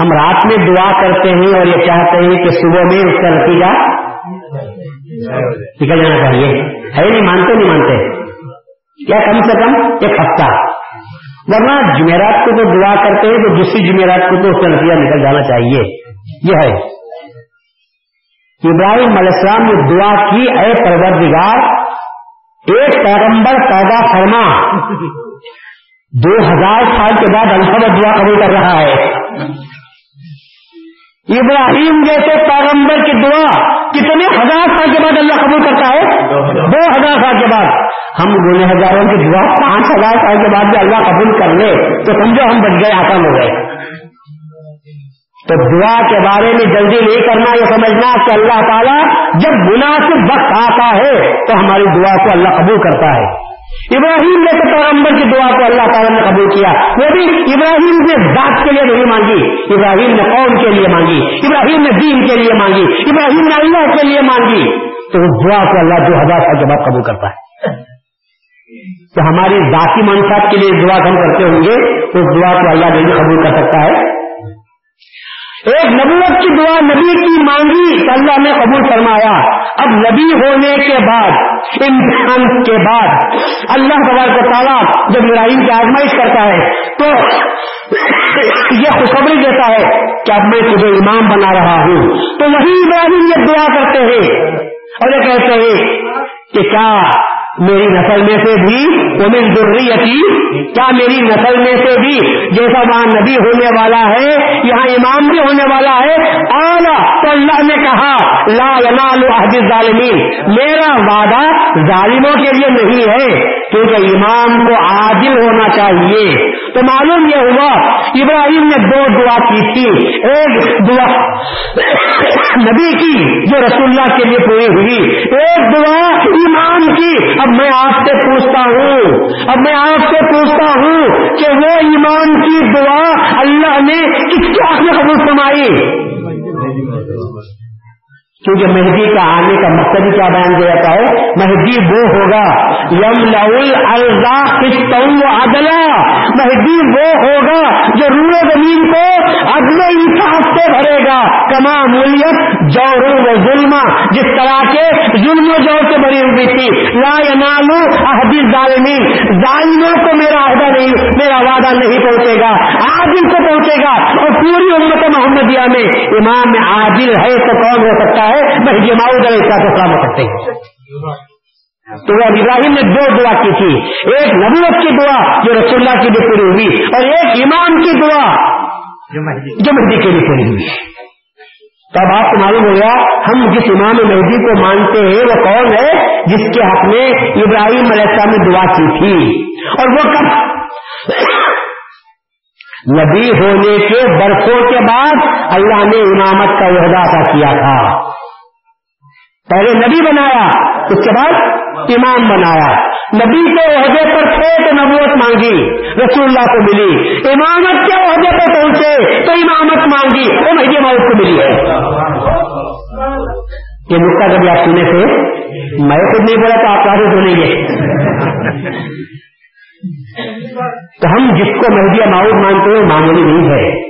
ہم رات میں دعا کرتے ہیں اور یہ چاہتے ہیں کہ صبح میں اس کا نتیجہ نکل جانا چاہیے۔ ہے نہیں، مانتے نہیں مانتے۔ کیا کم سے کم ایک ہفتہ۔ ورنہ جمعرات کو تو دعا کرتے ہیں تو دوسری جمعرات کو تو اس کا نتیجہ نکل جانا چاہیے۔ یہ ہے۔ ابراہیم علیہ السلام نے دعا کی، اے پروردگار، ایک پیغمبر پیدا فرما۔ دو ہزار سال کے بعد الفاظ دعا قبول کر رہا ہے۔ ابراہیم جیسے پیغمبر کی دعا کتنے ہزار سال کے بعد اللہ قبول کرتا ہے؟ دو ہزار سال کے بعد۔ ہم گنے ہزاروں کی دعا پانچ ہزار سال کے بعد بھی اللہ قبول کر لے، تو سمجھو ہم بچ گئے، آسان ہو گئے۔ تو دعا کے بارے میں جلدی نہیں کرنا، یہ سمجھنا کہ اللہ تعالیٰ جب مناسب وقت آتا ہے تو ہماری دعا کو اللہ قبول کرتا ہے۔ ابراہیم نے تو پیغمبر کی دعا کو اللہ تعالیٰ نے قبول کیا۔ وہ بھی ابراہیم نے ذات کے لیے نہیں مانگی۔ ابراہیم نے قوم کے لیے مانگی۔ ابراہیم نے دین کے لیے مانگی۔ ابراہیم نے اللہ کے لیے مانگی۔ تو اس دعا کو اللہ دو ہزار سال کے بعد قبول کرتا ہے۔ تو ہماری ذاتی منصب کے لیے دعا ہم کرتے ہوں گے، اس دعا کو اللہ نہیں قبول کر سکتا ہے۔ ایک نبوت کی دعا نبی کی مانگی اللہ نے قبول فرمایا۔ اب نبی ہونے کے بعد، امتحان کے بعد، اللہ تبارک تعالیٰ جب ابراہیم کی آزمائش کرتا ہے، تو یہ خوشخبری دیتا ہے کہ اب میں تجھے امام بنا رہا ہوں۔ تو وہی ابراہیم یہ دعا کرتے ہیں۔ اور یہ کہتے ہیں کہ کیا میری نسل میں سے بھی امن ضروری کیا میری نسل میں سے بھی؟ جیسا وہاں نبی ہونے والا ہے، یہاں امام بھی ہونے والا ہے آنا تو اللہ نے کہا، لا ینال عہد ظالمین میرا وعدہ ظالموں کے لیے نہیں ہے، کیونکہ امام کو عادل ہونا چاہیے۔ تو معلوم یہ ہوا، ابراہیم نے دو دعا کی تھی۔ ایک دعا نبی کی، جو رسول اللہ کے لیے پوری ہوئی۔ ایک دعا ایمان کی۔ اب میں آپ سے پوچھتا ہوں، اب میں آپ سے پوچھتا ہوں کہ وہ ایمان کی دعا اللہ نے کس کے آخر قبول فرمائی۔ کیونکہ مہدی کا آنے کا مقصد کیا بیان دیا جاتا ہے؟ مہدی وہ ہوگا یم لزا ادلا مہدی وہ ہوگا جو روح زمین کو عدل انصاف سے بھرے گا۔ کما مولیت جور و ظلم جس طرح کے ظلم و جور سے بھری ہوئی تھی۔ لا ینالو احدی ظالمین ظالموں کو میرا عہدہ نہیں، میرا وعدہ نہیں پہنچے گا۔ عادل کو پہنچے گا۔ اور پوری امت محمدیہ میں امام عادل ہے تو کون ہو سکتا ہے؟ مہدی ماؤد علیہ السلام ہو سکتے ہیں۔ تو وہ ابراہیم نے دو دعا کی تھی۔ ایک نبوت کی دعا جو رسول اللہ کی بھی پوری ہوئی اور ایک ایمان کی دعا جو مہدی کے لیے پوری ہوئی۔ تب آپ کو معلوم ہو گیا ہم جس امام مہدی کو مانتے ہیں وہ کون ہے؟ جس کے حق میں ابراہیم علیہ السلام نے دعا کی تھی۔ اور وہ کب؟ نبی ہونے کے برسوں کے بعد اللہ نے امامت کا عہدہ ادا کیا تھا۔ پہلے نبی بنایا، اس کے بعد امام بنایا۔ نبی کے عہدے پر تھے تو نبوت مانگی، رسول اللہ کو ملی۔ امامت کے عہدے پر پہنچے تو امامت مانگی، وہ مہدی موت کو ملی ہے۔ یہ نقطہ کبھی آپ سنے تھے میں خود نہیں بولا تو آپ کافی سنیں گے تو ہم جس کو مہدی معاوض مانتے ہیں معمولی نہیں ہے۔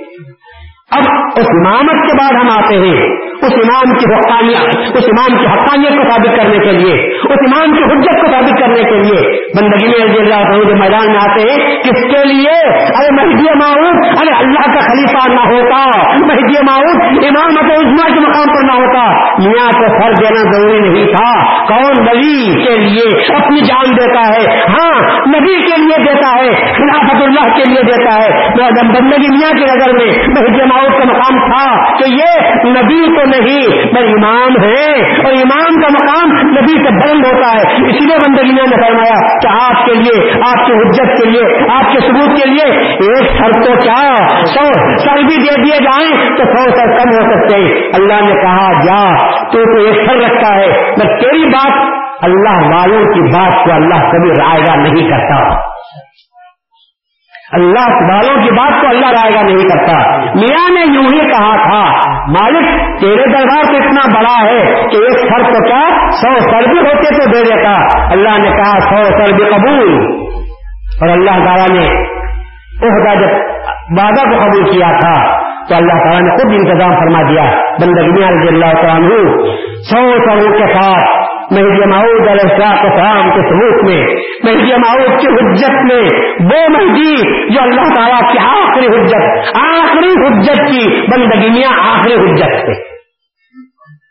اب اس امامت کے بعد ہم آتے ہیں اس امام کی حقانیت، اس امام کی حقانیت کو ثابت کرنے کے لیے، اس امام کی حجت کو ثابت کرنے کے لیے بندگی میں رضی اللہ کے میدان میں آتے ہیں، کس کے لیے؟ ارے مہدی معاوض ارے اللہ کا خلیفہ نہ ہوتا، مہدی معاوض امامت عزما کے مقام پر نہ ہوتا، میاں کو سر دینا ضروری نہیں تھا، کون نبی کے لیے اپنی جان دیتا ہے؟ ہاں نبی کے لیے دیتا ہے، خلافت اللہ کے لیے دیتا ہے بندگی میاں کی نظر میں مہدی معاوض کا مقام تھا کہ یہ نبی تو نہیں پر امام ہے۔ اور امام کا مقام نبی سے بلند ہوتا ہے۔ اسی لیے بندگی نے فرمایا کہ آپ کے لیے، آپ کی حجت کے لیے، آپ کے ثبوت کے لیے ایک سر تو کیا؟ سو سر بھی دے دیے جائیں تو سو سر کم ہو سکتے اللہ نے کہا، جا، تو ایک سر رکھتا ہے۔ میں تیری بات اللہ والوں کی بات کو اللہ کبھی رائے گا نہیں کرتا۔ اللہ والوں کی بات کو اللہ رائے گا نہیں کرتا۔ میاں نے یوں ہی کہا تھا، مالک، تیرے دربار تو اتنا بڑا ہے کہ ایک سر تو کیا سو سر بھی ہوتے تو دے دیتا۔ اللہ نے کہا، سو سر بھی قبول۔ اور اللہ تعالیٰ نے عہدہ جب وعدہ کو قبول کیا تھا، تو اللہ تعالیٰ نے خود انتظام فرما دیا۔ بندگی رضی اللہ تعالیٰ سو سروں کے ساتھ مہدی معود علیہ السلام کے ثبوت میں مہدی معود کی حجت میں وہ مہدی جو اللہ تعالیٰ کی آخری حجت آخری حجت کی بندگی آخری حجت تھے۔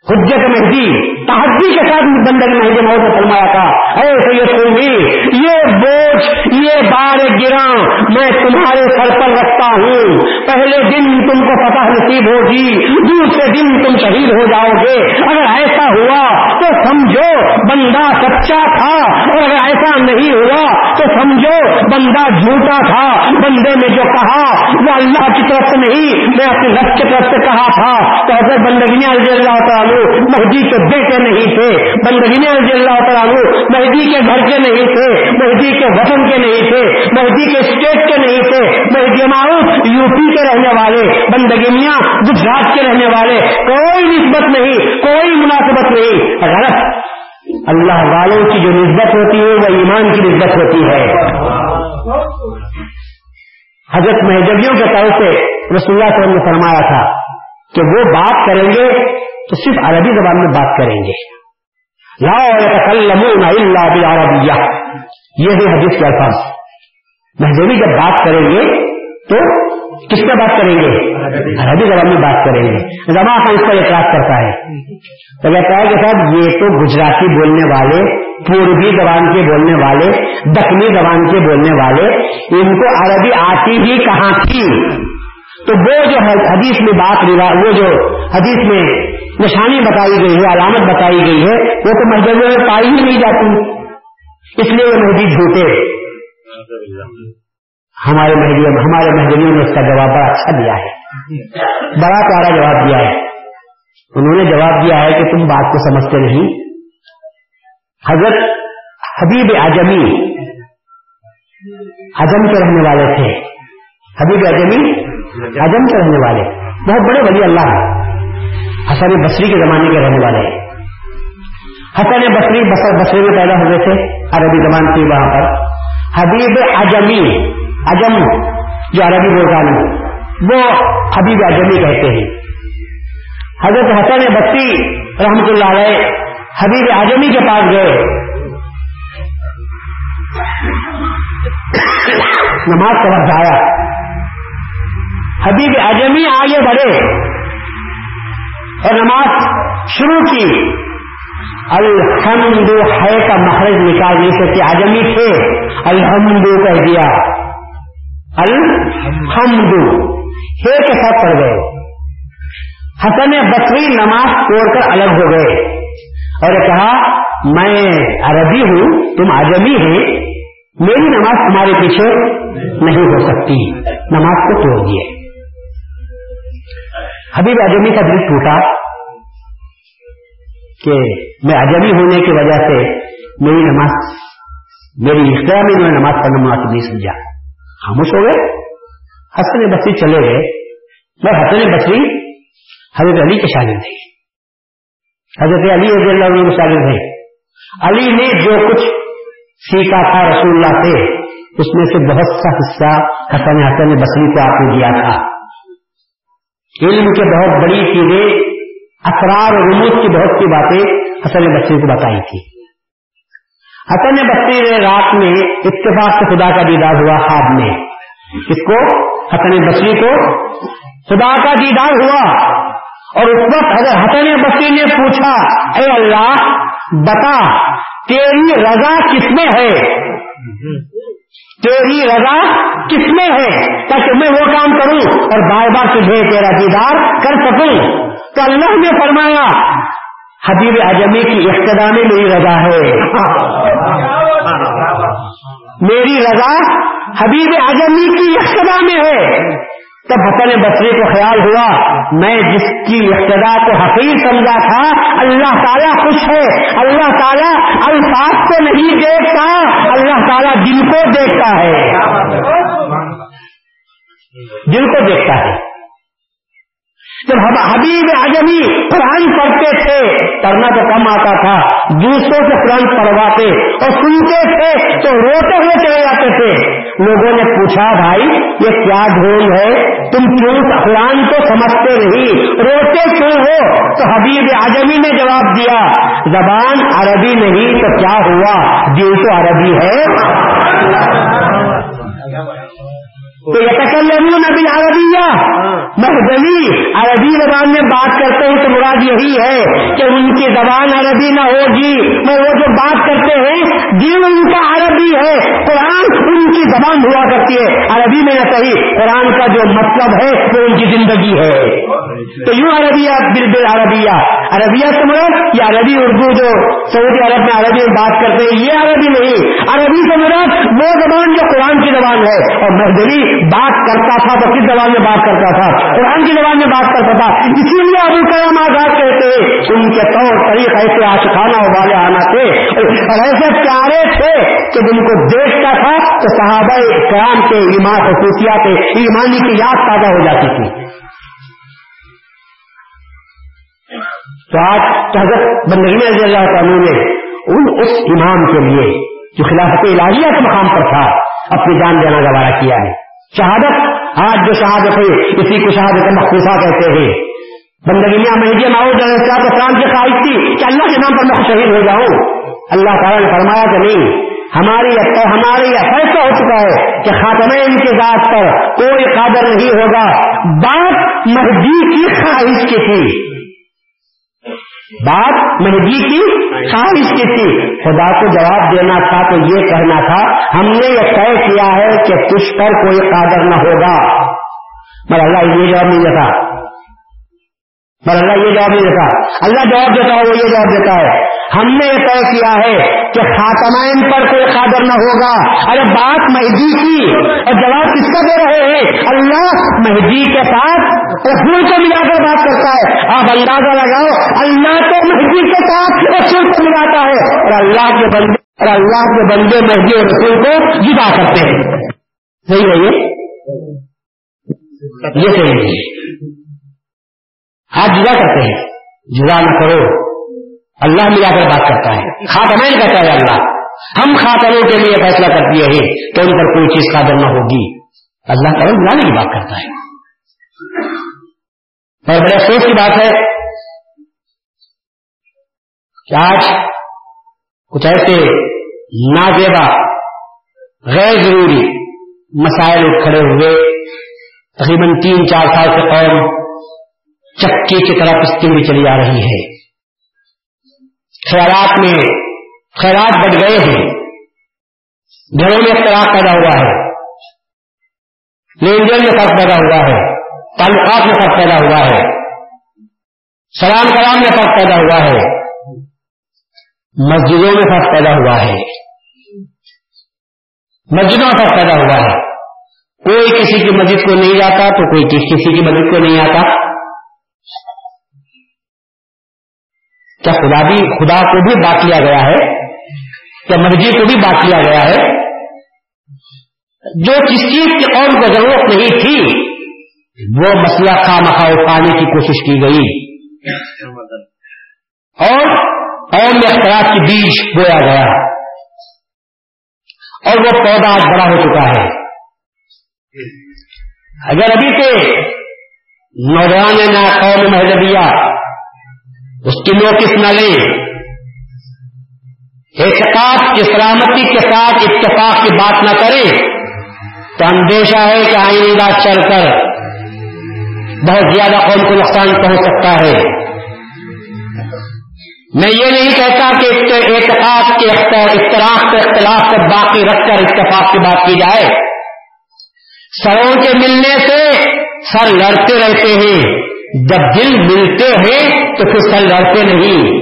حجت مہدی، تحدی کے ساتھ بندگی مہدی موت نے فرمایا تھا۔ اے سید قومی، یہ بوجھ، یہ بار گرا میں تمہارے سر پر رکھتا ہوں۔ پہلے دن تم کو فتح نصیب ہوگی، دوسرے دن تم شہید ہو جاؤ گے۔ اگر ایسا ہوا تو سمجھو بندہ سچا تھا، اور اگر ایسا نہیں ہوا تو سمجھو بندہ جھوٹا تھا۔ بندے نے جو کہا، وہ اللہ کی طرف سے نہیں، میں اپنے رب کی طرف سے کہا تھا۔ تو اگر بندگی اللہ تعالیٰ مہدی کے بیٹے نہیں تھے بندگی رضی اللہ تعالیٰ مہدی کے گھر کے نہیں تھے، مہدی کے وطن کے نہیں تھے، مہدی کے اسٹیٹ کے نہیں تھے، مہدی معروف یو پی کے رہنے والے، بندگی میاں گجرات کے رہنے والے، کوئی نسبت نہیں، کوئی مناسبت نہیں، غلط۔ اللہ والوں کی جو نسبت ہوتی ہے، وہ ایمان کی نسبت ہوتی ہے۔ حضرت مہدبیوں کے طرف سے رسول اللہ صلی اللہ علیہ وسلم نے فرمایا تھا کہ وہ بات کریں گے تو صرف عربی زبان میں بات کریں گے۔ لا عربیہ یہ ہے حدیث کے الفاظ۔ مہذبی جب بات کریں گے تو کس میں بات کریں گے؟ عربی زبان میں بات کریں گے۔ زبان کا اس پر اعتراض کرتا ہے۔ تو کہتا ہے کہ صاحب، یہ تو گجراتی بولنے والے پوربی زبان کے بولنے والے، دکنی زبان کے بولنے والے، ان کو عربی آتی ہی کہاں تھی؟ تو وہ جو حدیث میں بات وہ جو حدیث میں نشانی بتائی گئی ہے، علامت بتائی گئی ہے، وہ تو مسجد میں پائی ہی نہیں جاتی۔ اس لیے وہ مسجد جھوٹے۔ ہمارے محدود ہمارے محدودیوں نے اس کا جواب بڑا اچھا دیا ہے۔ بڑا پیارا جواب دیا ہے۔ انہوں نے جواب دیا ہے کہ تم بات کو سمجھتے نہیں۔ حضرت حبیب اعظمی حجم کے رہنے والے تھے۔ حبیب اعظمی حجم کے رہنے والے۔ بہت بڑے ولی اللہ حسن بصری کے زمانے کے رہنے والے ہیں۔ حسن بصری بسر بصری میں پیدا ہوئے تھے، عربی زبان کی وہاں پر۔ حبیب اجمی، اجم، جو عربی بولتا وہ حبیب اجمی کہتے ہیں۔ حضرت حسن بصری رحمت اللہ علیہ حبیب اجمی کے پاس گئے۔ *coughs* نماز کا وقت آیا حبیب اجمی آگے بڑھے۔ اور نماز شروع کی۔ الحمد ہے کا مخرج نکال نہیں سکتے آجمی تھے۔ الحمد کہہ دیا۔ الحمد ہے کے ساتھ پڑ گئے۔ حسن بصری نماز توڑ کر الگ ہو گئے۔ اور کہا، میں عربی ہوں، تم آجمی ہیں۔ میری نماز تمہارے پیچھے نہیں ہو سکتی۔ نماز کو توڑ دیے حبیب اجمی کا دل ٹوٹا کہ میں اجمی ہونے کی وجہ سے میری نماز، میری میں انہوں نے نماز پڑھنا مناسب نہیں سمجھا۔ خاموش ہو گئے، حسن بسی چلے گئے۔ میں حسن بصری حضرت علی کے شاگرد تھے۔ حضرت علی رضی اللہ عنہ کے شاگرد تھے۔ علی نے جو کچھ سیکھا تھا رسول اللہ سے، اس میں سے بہت سا حصہ حسن حسن بصری کو آپ نے دیا تھا۔ علم کے بہت بڑی چیزیں، اسرار اور رموز کی بہت سی باتیں حسن بصری کو بتائی تھی۔ حسن بصری نے رات میں اتفاق سے خدا کا دیدار ہوا خواب میں۔ اس کو، حسن بصری کو خدا کا دیدار ہوا۔ اور اس وقت اگر حسن بصری نے پوچھا، اے اللہ، بتا، تیری رضا کس میں ہے؟ تیری رضا کس میں ہے؟ تاکہ میں وہ کام کروں اور بار بار تجھے تیرا دیدار کر سکوں۔ تو اللہ نے فرمایا، حبیب اجمی کی اقتدا میں میری رضا ہے۔ میری رضا حبیب اجمی کی اقتدا میں ہے۔ تب حسن بچے کو خیال ہوا، میں جس کی ابتدا کو حقیق سمجھا تھا، اللہ تعالیٰ خوش ہے، اللہ تعالیٰ الفاظ کو نہیں دیکھتا، اللہ تعالیٰ دل کو دیکھتا ہے۔ دل کو دیکھتا ہے۔ جب حبیب اجمی قرآن پڑھتے تھے پڑھنا تو کم آتا تھا۔ دوسروں سے قرآن پڑھواتے اور سنتے تھے تو روتے ہوئے چلے جاتے تھے۔ لوگوں نے پوچھا، بھائی، یہ کیا ڈھول ہے؟ تم کیوں قرآن تو سمجھتے نہیں؟ روتے کیوں ہو؟ تو حبیب اعظمی نے جواب دیا، زبان عربی نہیں تو کیا ہوا؟ دل تو عربی ہے۔ تو یہ تکلمون بالعربیہ محضلی عربی زبان میں بات کرتے ہیں تو مراد یہی ہے کہ ان کی زبان عربی نہ ہوگی میں وہ جو بات کرتے ہیں دل ان کا عربی ہے قرآن ان کی زبان ہوا کرتی ہے۔ عربی میں نہ صحیح قرآن کا جو مطلب ہے وہ ان کی زندگی ہے۔ تو یوں عربیہ بل بل عربیہ۔ عربیہ سے مراد یہ عربی اردو جو سعودی عرب میں عربی میں بات کرتے ہیں یہ عربی نہیں۔ عربی سے مراد وہ زبان جو قرآن زبان ہے اور محضری بات کرتا تھا تو کس زبان میں بات کرتا تھا؟ قرآن کی زبان میں بات کرتا تھا۔ اسی لیے ابو کرم آزاد کہتے ان کے طور طریق ایسے آشخانہ والے آنا تھے۔ اور ایسے پیارے تھے کہ جن کو دیکھتا تھا تو صحابہ کرام کے ایمان خصوصیات ایمانی کی یاد تازہ ہو جاتی تھی۔ تو آج حضرت بندگی رضی اللہ تعالیٰ نے ان اس امام کے لیے جو خلافت الہیہ کے مقام پر تھا اپنی جان دینا گوارا کیا ہے۔ شہادت، آج جو شہادت ہے اسی کو شہادت مخصوصہ کہتے ہیں۔ بندگی میں ماؤ اسلام کی خواہش تھی کہ اللہ کے نام پر میں شہید ہو جاؤں۔ اللہ تعالیٰ نے فرمایا کہ نہیں، ہماری ہمارے یہ فیصلہ ہو چکا ہے کہ خاتمہ ان کے ذات پر کوئی قادر نہیں ہوگا۔ بات مہدی کی خواہش کی تھی۔ بات مہدی کی خواہش کی تھی۔ خدا کو جواب دینا تھا تو یہ کہنا تھا، ہم نے یہ طے کیا ہے کہ کچھ پر کوئی قادر نہ ہوگا۔ مگر اللہ یہ جواب نہیں دیتا۔ مگر اللہ یہ جواب نہیں دیتا۔ اللہ جواب دیتا ہے، وہ یہ جواب دیتا ہے۔ ہم نے یہ طے کیا ہے کہ خاتمائن پر کوئی قادر نہ ہوگا۔ ارے بات مہدی کی۔ اور جواب کس کا دے رہے ہیں؟ اللہ مہدی کے ساتھ رسول کو ملا کر بات کرتا ہے۔ آپ اندازہ لگاؤ، اللہ تو مہدی کے ساتھ رسول کو ملاتا ہے۔ اور اللہ کے بندے، اور اللہ کے بندے مہدی اور رسول کو جدا کرتے ہیں۔ صحیح ہے یہ صحیح ہے۔ آپ جدا کرتے ہیں۔ جدا نہ کرو۔ اللہ ملا کر بات کرتا ہے۔ خاتمین کہتا ہے اللہ۔ ہم خاتمے کے لیے فیصلہ کر دیے ہیں کہ ان پر کوئی چیز قادر نہ ہوگی۔ اللہ تعالیٰ ملانے کی بات کرتا ہے۔ اور بڑے افسوس کی بات ہے کہ آج کچھ ایسے نازیبا غیر ضروری مسائل کھڑے ہوئے، تقریباً تین چار سال سے قوم چکی کی طرح پستی بھی چلی آ رہی ہے۔ خیالات میں خیالات بڑھ گئے ہیں۔ گھروں میں اختلاف پیدا ہوا ہے۔ لین دین میں فرق پیدا ہوا ہے۔ تعلقات میں فرق پیدا ہوا ہے۔ سلام کلام میں فرق پیدا ہوا ہے۔ مسجدوں میں فرق پیدا ہوا ہے۔ مسجدوں میں فرق پیدا ہوا ہے۔ کوئی کسی کی مسجد کو نہیں جاتا تو کوئی کسی کی مسجد کو نہیں آتا۔ کیا خدا بھی خدا کو بھی بات لیا گیا ہے؟ کیا مرضی کو بھی بات لیا گیا ہے؟ جو جس چیز کی قوم کو ضرورت نہیں تھی، وہ مسئلہ خام خواہ پانے کی کوشش کی گئی۔ اور قوم میں اختلاف کی بیج بویا گیا۔ اور وہ پودا آج بڑا ہو چکا ہے۔ اگر ابھی کے نوجوان نہ قوم مہذبیہ اس کی نوٹس نہ لیں اعتقاد کی سلامتی کے ساتھ اتفاق کی بات نہ کریں تو اندیشہ ہے کہ آئندہ چل کر بہت زیادہ قوم کو نقصان پہنچ سکتا ہے۔ میں یہ نہیں کہتا کہ اعتقاد کے اختلاف کے اختلاف کو باقی رکھ کر اتفاق کی بات کی جائے۔ سروں کے ملنے سے سر لڑتے رہتے ہیں۔ جب دل ملتے ہیں تو پھر سر لڑتے نہیں۔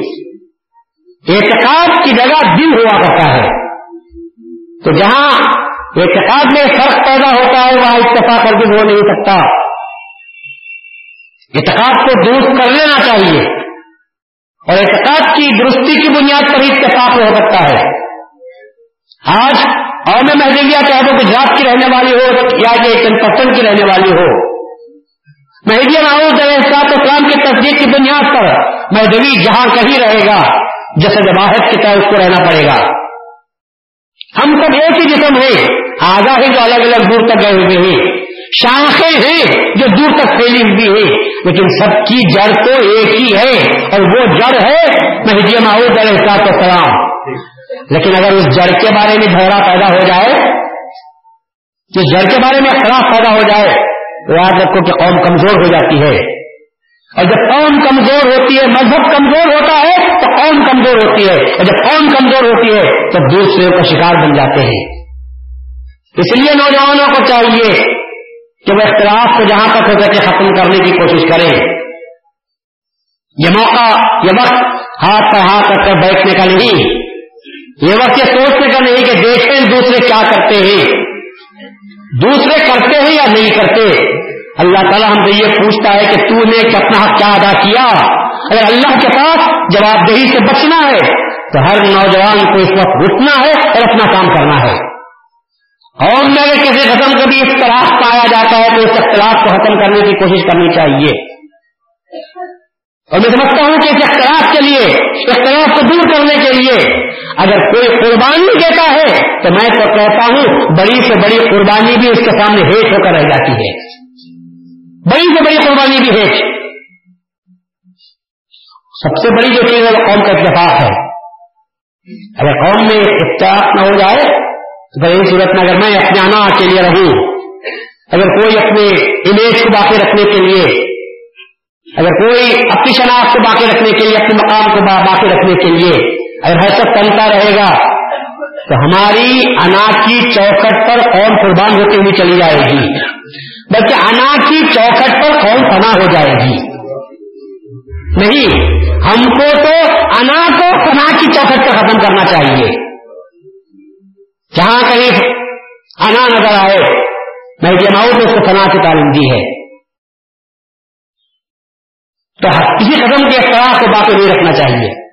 اعتقاد کی جگہ دل ہوا کرتا ہے۔ تو جہاں اعتقاد میں فرق پیدا ہوتا ہے، وہاں اتفاق کر دل ہو نہیں سکتا اعتقاد کو درست کر لینا چاہیے۔ اور اعتقاد کی درستی کی بنیاد پر ہی اتفاق ہو سکتا ہے۔ آج اور میں محدودیہ چاہے تو گجرات کی رہنے والی ہو یا کہ پسند کی رہنے والی ہو۔ مہدیہ ناؤز صاحب اسلام کی تصدیق کی بنیاد پر مہدوی جہاں کہیں رہے گا، جیسے واحد کی طرح اس کو رہنا پڑے گا۔ ہم سب ایک ہی جسم ہیں۔ آگاہ ہی جو الگ الگ دور تک گئے ہوئے ہیں۔ شاخیں ہیں جو دور تک پھیلی ہوئی ہیں۔ لیکن سب کی جڑ تو ایک ہی ہے۔ اور وہ جڑ ہے مہدی معاوض علیہ السلام السلام لیکن اگر اس جڑ کے بارے میں جھگڑا پیدا ہو جائے جس جڑ کے بارے میں خلاف پیدا ہو جائے یاد رکھو کہ قوم کمزور ہو جاتی ہے۔ اور جب قوم کمزور ہوتی ہے، مذہب کمزور ہوتا ہے، تو قوم کمزور ہوتی ہے۔ اور جب قوم کمزور ہوتی ہے، تو دوسرے کا شکار بن جاتے ہیں۔ اس لیے نوجوانوں کو چاہیے کہ وہ اختلاف کو جہاں تک ہو سکے ختم کرنے کی کوشش کریں۔ یہ موقع، یہ وقت ہاتھ پر ہاتھ رکھ کر بیٹھنے کا نہیں۔ یہ وقت یہ سوچنے کا نہیں کہ دیکھیں دوسرے کیا کرتے ہیں۔ دوسرے کرتے ہیں یا نہیں کرتے۔ اللہ تعالیٰ ہم سے یہ پوچھتا ہے کہ تو نے اپنا حق کیا ادا کیا؟ اگر اللہ کے پاس جواب دہی سے بچنا ہے، تو ہر نوجوان کو اس وقت اٹھنا ہے اور اپنا کام کرنا ہے۔ اور میرے کسی ختم کبھی اختلاف پایا جاتا ہے تو اس اختلاف کو ختم کرنے کی کوشش کرنی چاہیے۔ اور میں سمجھتا ہوں کہ اس اختلاف کے لیے اختلاف کو دور کرنے کے لیے اگر کوئی قربانی دیتا ہے، تو میں تو کہتا ہوں بڑی سے بڑی قربانی بھی اس کے سامنے ہیٹ ہو کر رہ جاتی ہے۔ بڑی سے بڑی قربانی بھی ہے۔ سب سے بڑی جو چیز ہے وہ قوم کا اتفاق ہے۔ اگر قوم میں اتفاق نہ ہو جائے اگر ان صورت میں اگر میں اپنے آنا کے لیے رہوں، اگر کوئی اپنے امیج کو باقی رکھنے کے لیے، اگر کوئی اپنی شناخت کو باقی رکھنے کے لیے، اپنے مقام کو باقی رکھنے کے لیے اگر ہر سب تنتا رہے گا، تو ہماری انا کی چوکٹ پر قوم قربان ہوتی ہوئی چلی جائے گی۔ بلکہ انا کی فنا ہو جائے گی۔ نہیں، ہم کو تو انا کو فنا کی چوکٹ پر ختم کرنا چاہیے۔ جہاں کہیں انا نظر آئے میں جماؤں تو اس کو فنا کی تعلیم دی ہے۔ تو کسی قدم کے اختلاف کو باقی نہیں رکھنا چاہیے۔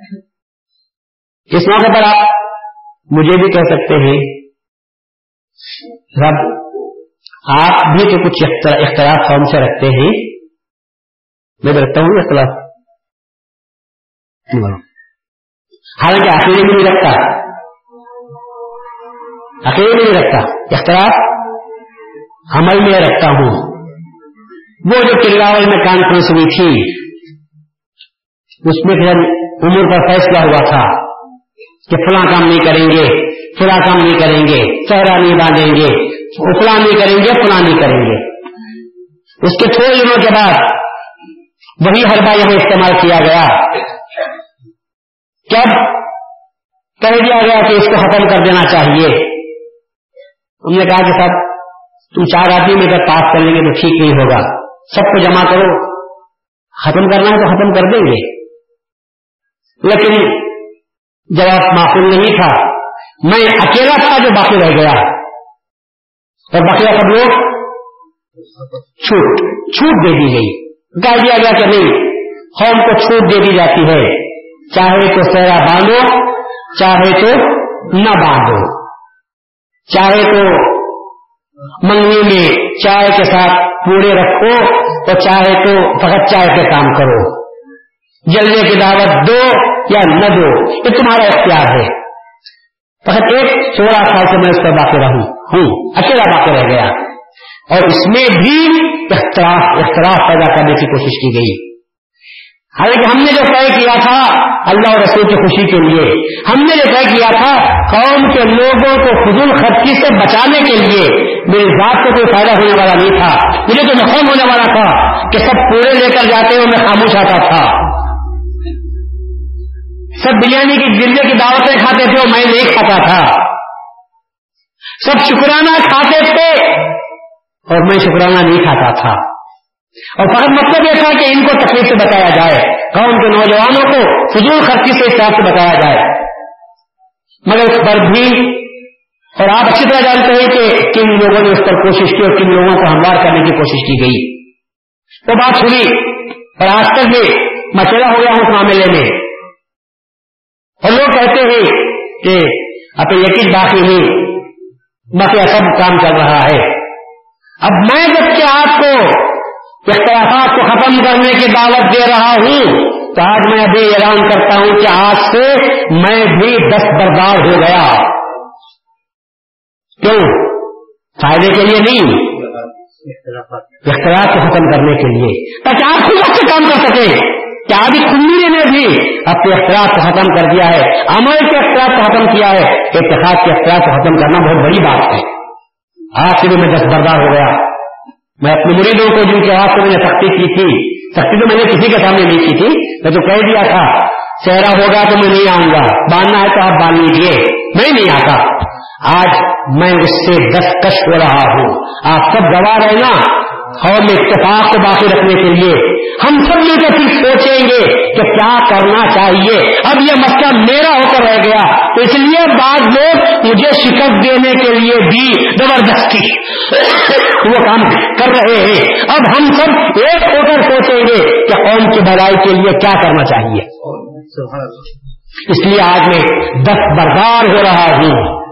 اس موقع پر آپ مجھے بھی کہہ سکتے ہیں، رب، آپ بھی تو کچھ اختلاف قوم سے رکھتے ہیں۔ میں رکھتا ہوں اختلاف؟ حالانکہ اکیلے بھی نہیں رکھتا۔ اکیلے بھی نہیں رکھتا۔ اختلاف عمل میں رکھتا ہوں۔ وہ جو کلاول میں کانفرنس ہوئی تھی اس میں پھر عمر کا فیصلہ ہوا تھا کہ فلاں کام نہیں کریں گے فلاں کام نہیں کریں گے چہرہ نہیں باندھیں گے فلاں نہیں کریں گے فلاں نہیں کریں گے۔ اس کے تھوڑے دنوں کے بعد وہی حربہ یہاں استعمال کیا گیا۔ کب؟ کہہ دیا گیا کہ اس کو ختم کر دینا چاہیے۔ ہم نے کہا کہ سب تم چار آدمی میں اگر پاس کر لیں گے تو ٹھیک نہیں ہوگا۔ سب کو جمع کرو۔ ختم کرنا ہے تو ختم کر دیں گے۔ لیکن جواب معقول نہیں تھا۔ میں اکیلا تھا جو باقی رہ گیا۔ اور باقی سب لوگ؟ چھوٹ۔ چھوٹ دے دی گئی۔ کہہ دیا گیا کہ نہیں، قوم کو چھوٹ دے دی جاتی ہے۔ چاہے تو سہرا باندھو، چاہے تو نہ باندھو۔ چاہے تو منگنی میں چائے کے ساتھ پورے رکھو تو چاہے تو فقط چائے پہ کام کرو۔ جلدے کی دعوت دو یا نہ دو، یہ تمہارا اختیار ہے۔ فقط ایک، سولہ سال سے میں اس پر باقی رہوں۔ ہوں، اکیلا باقی رہ گیا۔ اور اس میں بھی اختلاف اختلاف پیدا کرنے کی کوشش کی گئی۔ حالانکہ ہم نے جو طے کیا تھا اللہ اور رسول کی خوشی کے لیے، ہم نے جو طے کیا تھا قوم کے لوگوں کو فضول خرچی سے بچانے کے لیے، میری ذات کو کوئی فائدہ ہونے والا نہیں تھا۔ مجھے تو نقصان ہونے والا تھا کہ سب پورے لے کر جاتے ہوئے میں خاموش آتا تھا۔ سب بریانی کی گرجے کی دعوتیں کھاتے تھے اور میں نہیں کھاتا تھا۔ سب شکرانہ کھاتے تھے۔ اور میں شکرانہ نہیں کھاتا تھا۔ اور فقط مطلب یہ تھا کہ ان کو تکلیف سے بتایا جائے قوم کے نوجوانوں کو فضول خرچی سے حساب سے بتایا جائے۔ مگر اس پر بھی، اور آپ اچھی طرح جانتے ہیں کہ کن لوگوں نے اس پر کوشش کی اور کن لوگوں کو ہموار کرنے کی کوشش کی گئی۔ وہ بات سنی، اور آج تک بھی مچھلا ہو گیا ہوں اس معاملے میں۔ اور لوگ کہتے ہیں کہ اب یقین باقی نہیں، باقی سب کام چل رہا ہے۔ اب میں جبکہ آپ کو اختلافات کو ختم کرنے کی دعوت دے رہا ہوں، تو آج میں ابھی اعلان کرتا ہوں کہ آج سے میں بھی دست بردار ہو گیا۔ کیوں؟ فائدے کے لیے نہیں۔ اختلاف کو ختم کرنے کے لیے۔ تاکہ آپ خود سے کام کر سکیں۔ کیا ابھی کھلی نے بھی اپنے اختلاف کو ختم کر دیا ہے؟ عمل کے اختلاف کو ختم کیا ہے۔ اتحاد کے اختلاف کو ختم کرنا بہت بڑی بات ہے۔ آج سے بھی میں دست بردار ہو گیا۔ میں اپنے مریدوں کو جن کے ہاتھ سے میں نے سختی کی تھی، سختی تو میں نے کسی کے سامنے نہیں کی تھی، میں تو کہہ دیا تھا، چہرہ ہوگا تو میں نہیں آؤں گا، باندھنا ہے تو آپ باندھ لیجیے میں نہیں آتا۔ آج میں اس سے دستکش ہو رہا ہوں۔ آپ سب گواہ رہنا اور اتفاق کو باقی رکھنے کے لیے ہم سب مل کر پھر سوچیں گے کہ کیا کرنا چاہیے۔ اب یہ مسئلہ میرا ہو کر رہ گیا۔ اس لیے بعض لوگ مجھے شکست دینے کے لیے بھی زبردستی وہ کام کر رہے ہیں۔ اب ہم سب ایک ہو کر سوچیں گے کہ قوم کی بھلائی کے لیے کیا کرنا چاہیے۔ اس لیے آج میں دس بردار ہو رہا ہوں۔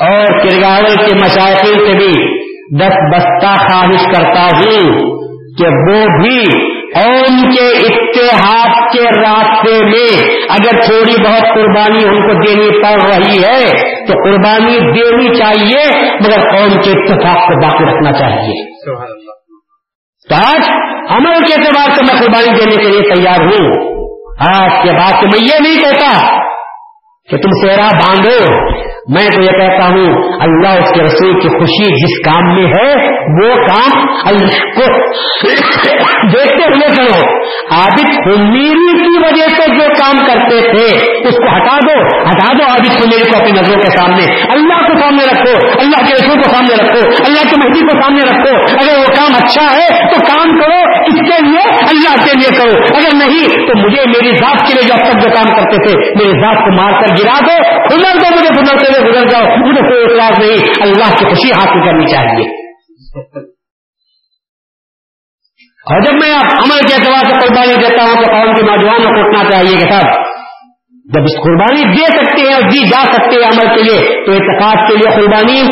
اور کرگاول کے مشاہد سے بھی دس بستہ خواہش کرتا ہوں کہ وہ بھی قوم کے اتحاد کے راستے میں اگر تھوڑی بہت قربانی ان کو دینی پڑ رہی ہے تو قربانی دینی چاہیے، مگر قوم کے اتفاق کو باقی رکھنا چاہیے۔ تو آج عمل کے اعتبار سے میں قربانی دینے کے لیے تیار ہوں۔ آج کے بعد میں یہ نہیں کہتا کہ تم سیرا باندھو۔ میں تو یہ کہتا ہوں، اللہ اس کے رسول کی خوشی جس کام میں ہے، وہ کام اللہ کو دیکھتے ہوئے کرو۔ عابد خمیری کی وجہ سے جو کام کرتے تھے، اس کو ہٹا دو۔ ہٹا دو عابد خمیری کو اپنی نظروں کے سامنے۔ اللہ کو سامنے رکھو، اللہ کے رسول کو سامنے رکھو، اللہ کے مہدی کو سامنے رکھو۔ اگر وہ کام اچھا ہے، تو کام کرو، اس کے لیے اللہ کے لیے کرو۔ اگر نہیں، تو مجھے میری ذات کے لیے جو اب تک جو کام کرتے تھے میری ذات کو مار کر گرا دو خزر دو مجھے گزرتے ہوئے گزر جاؤ۔ مجھے کوئی اعتراض نہیں، اللہ کی خوشی حاصل کرنی چاہیے۔ اور جب میں عمل کے اعتبار سے قربانی دیتا ہوں تو قوم کے نوجوانوں کو اٹھنا چاہیے کہ سب جب اس قربانی دے سکتے ہیں اور دی جا سکتے ہیں عمل کے لیے، تو اتفاق کے لیے قربانی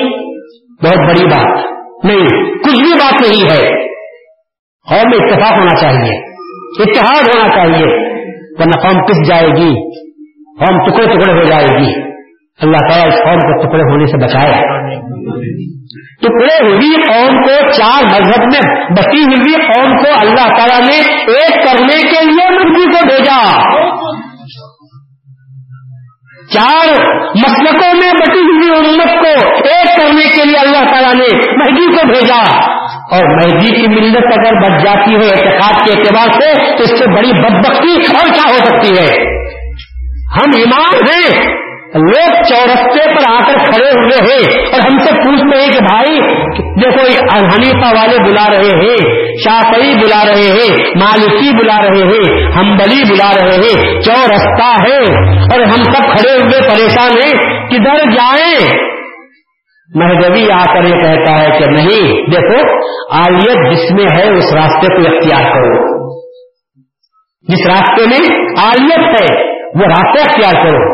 بہت بڑی بات۔ نہیں، کچھ بھی بات نہیں ہے۔ اور میں اتفاق ہونا چاہیے۔ اتحاد ہونا چاہیے۔ ورنہ قوم پس جائے گی؟ قوم ٹکڑے ٹکڑے ہو جائے گی۔ اللہ تعالیٰ اس قوم کو ٹکڑے ہونے سے بچائے۔ ٹکڑے ہوئی قوم کو چار مذہب میں بسی ہوئی قوم کو اللہ تعالیٰ نے ایک کرنے کے لیے مردی کو بھیجا۔ چار مسلکوں میں بٹی ہوئی امت کو ایک کرنے کے لیے اللہ تعالیٰ نے مہدی کو بھیجا۔ اور مہدی کی ملت اگر بچ جاتی ہے احتجاج کے اعتبار سے، تو اس سے بڑی بدبختی اور کیا ہو سکتی ہے؟ ہم ایمان ہیں۔ لوگ چورستے پر آ کر کھڑے ہوئے ہیں۔ اور ہم سے پوچھتے ہیں کہ بھائی، دیکھو حنیفہ والے بلا رہے ہیں، شافعی بلا رہے ہیں، مالکی بلا رہے ہیں ہمبلی بلا رہے ہیں، چورستہ ہے اور ہم سب کھڑے ہوئے پریشان ہیں، کدھر جائیں؟ مہدوی آ کر یہ کہتا ہے کہ نہیں، دیکھو آلیت جس میں ہے اس راستے کو اختیار کرو۔ جس راستے میں آلیت ہے وہ راستہ اختیار کرو۔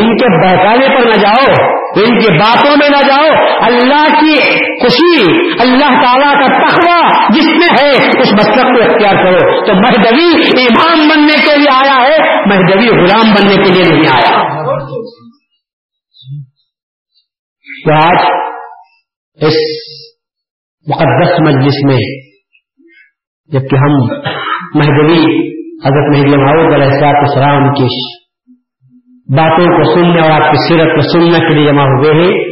ان کے بہکانے پر نہ جاؤ، ان کی باتوں میں نہ جاؤ۔ اللہ کی خوشی، اللہ تعالیٰ کا تخوا جس میں ہے، اس مسلک کو اختیار کرو۔ تو مہدوی امام بننے کے لیے آیا ہے، مہدوی غلام بننے کے لیے نہیں آیا۔ تو آج اس مقدس مجلس میں، جبکہ ہم مہدوی حضرت مہدی محمود علیہ السلاط السلام کی باتوں کو سننے اور آپ کی سیرت کو سننے کے لیے جمع ہوئے ہیں۔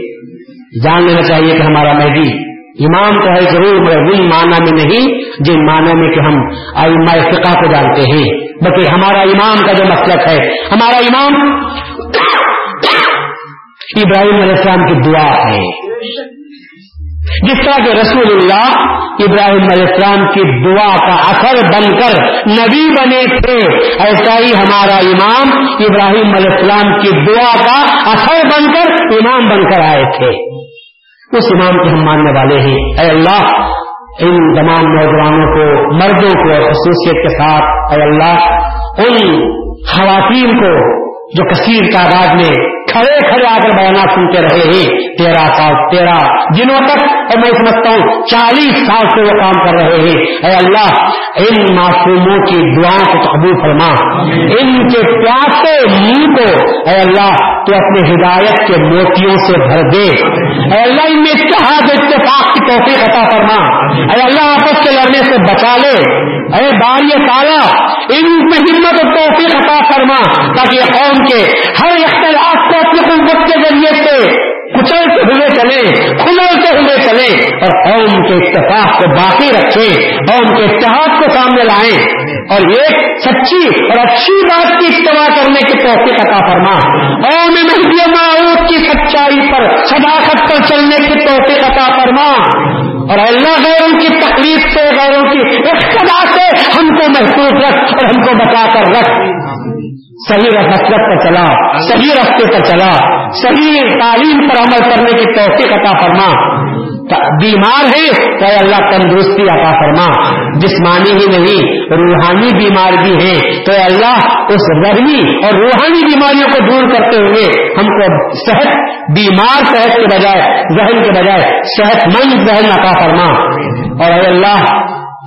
جان لینا چاہیے کہ ہمارا مہدی امام تو ہے ضرور، مگر ان معنی میں نہیں جن معنی میں کہ ہم آئمہ فقہ کو جانتے ہیں۔ بلکہ ہمارا امام کا جو مسلک ہے، ہمارا امام *coughs* ابراہیم علیہ السلام کی دعا ہے۔ جس طرح کہ رسول اللہ ابراہیم علیہ السلام کی دعا کا اثر بن کر نبی بنے تھے، ایسا ہی ہمارا امام ابراہیم علیہ السلام کی دعا کا اثر بن کر امام بن کر آئے تھے۔ اس امام کے ہم ماننے والے ہیں۔ اے اللہ، ان تمام نوجوانوں کو، مردوں کو خصوصیت کے ساتھ، اے اللہ، ان خواتین کو جو کثیر تعداد میں کھڑے کھڑے آ کر بیانات سنتے رہے ہیں۔ تیرہ سال تیرہ دنوں تک اور میں سمجھتا ہوں چالیس سال سے وہ کام کر رہے ہیں۔ اے اللہ، ان معصوموں کی دعاؤں کو قبول فرما۔ ان کے پیاسے منہ کو، اے اللہ تو اپنے ہدایت کے موتیوں سے بھر دے۔ اے اللہ، ان میں اتحاد اتفاق کی توفیق عطا فرما؟ اے اللہ، آپس کے لڑنے سے بچا لے۔ اے باری تالا ان میں ہمت و توفیق عطا فرما تاکہ قوم کے ہر اختلاف کو اپنی قوت کے ذریعے سے کچلتے ہوئے چلے کھلتے ہوئے چلے اور قوم کے اتفاق کو باقی رکھے، قوم کے اتحاد کو سامنے لائیں اور ایک سچی اور اچھی بات کی اتباع کرنے کی توفیق عطا فرما۔ قوم مہدی معروف کی سچائی پر صداقت پر چلنے کی توفیق عطا فرما۔ اور اللہ غیروں کی تکلیف سے غیروں کی اقتدا سے ہم کو محفوظ رکھ اور ہم کو بچا کر رکھ۔ صحیح مسلط پر چلا، صحیح رستے پر چلا، صحیح تعلیم پر عمل کرنے کی توفیق عطا فرما۔ بیمار ہے، تو اللہ تندرستی عطا فرما۔ جسمانی ہی نہیں، روحانی بیمار بھی ہیں۔ تو اللہ اس رحمی اور روحانی بیماریوں کو دور کرتے ہوئے ہم کو صحت، بیمار صحت کے بجائے، ذہن کے بجائے صحت مند ذہن عطا فرما۔ اور اے اللہ،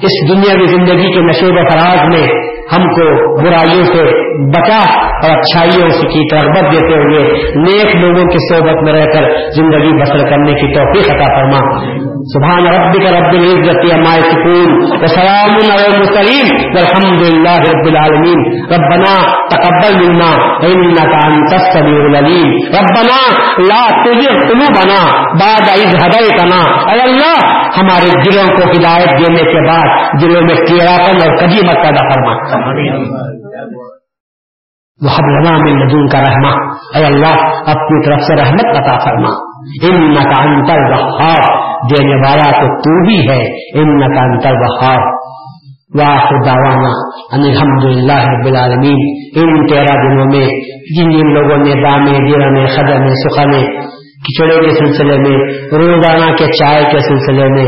اس دنیا کی زندگی کے نشیب و فراز میں ہم کو برائیوں سے بچا اور اچھائیوں سے کی تربت دیتے ہوئے نیک لوگوں کی صحبت میں رہ کر زندگی بسر کرنے کی توفیق عطا فرما۔ سبحان ربك رب العزة عما يصفون وسلام على المرسلين والحمد لله رب العالمين ربنا تقبل منا انك انت السميع العليم ربنا لا تزغ قلوبنا بعد إذ هديتنا اے اللہ، ہمارے دلوں کو ہدایت دینے کے بعد دلوں میں کیڑاپن اور کبھی مت پیدا فرما. وہ لنا من لدن کا رحمہ. اے اللہ، اپنی طرف سے رحمت عطا فرما. ان کا انتر بخار دینے والا تو تو بھی ہے. ان کا انتر بخار واخر دعوانا. ان الحمد للہ رب العالمین. ان تیرہ دنوں میں، جن جن لوگوں نے دامے دیرنے خدمے، سخنے کھچڑے کے سلسلے میں، روزانہ کے چائے کے سلسلے میں،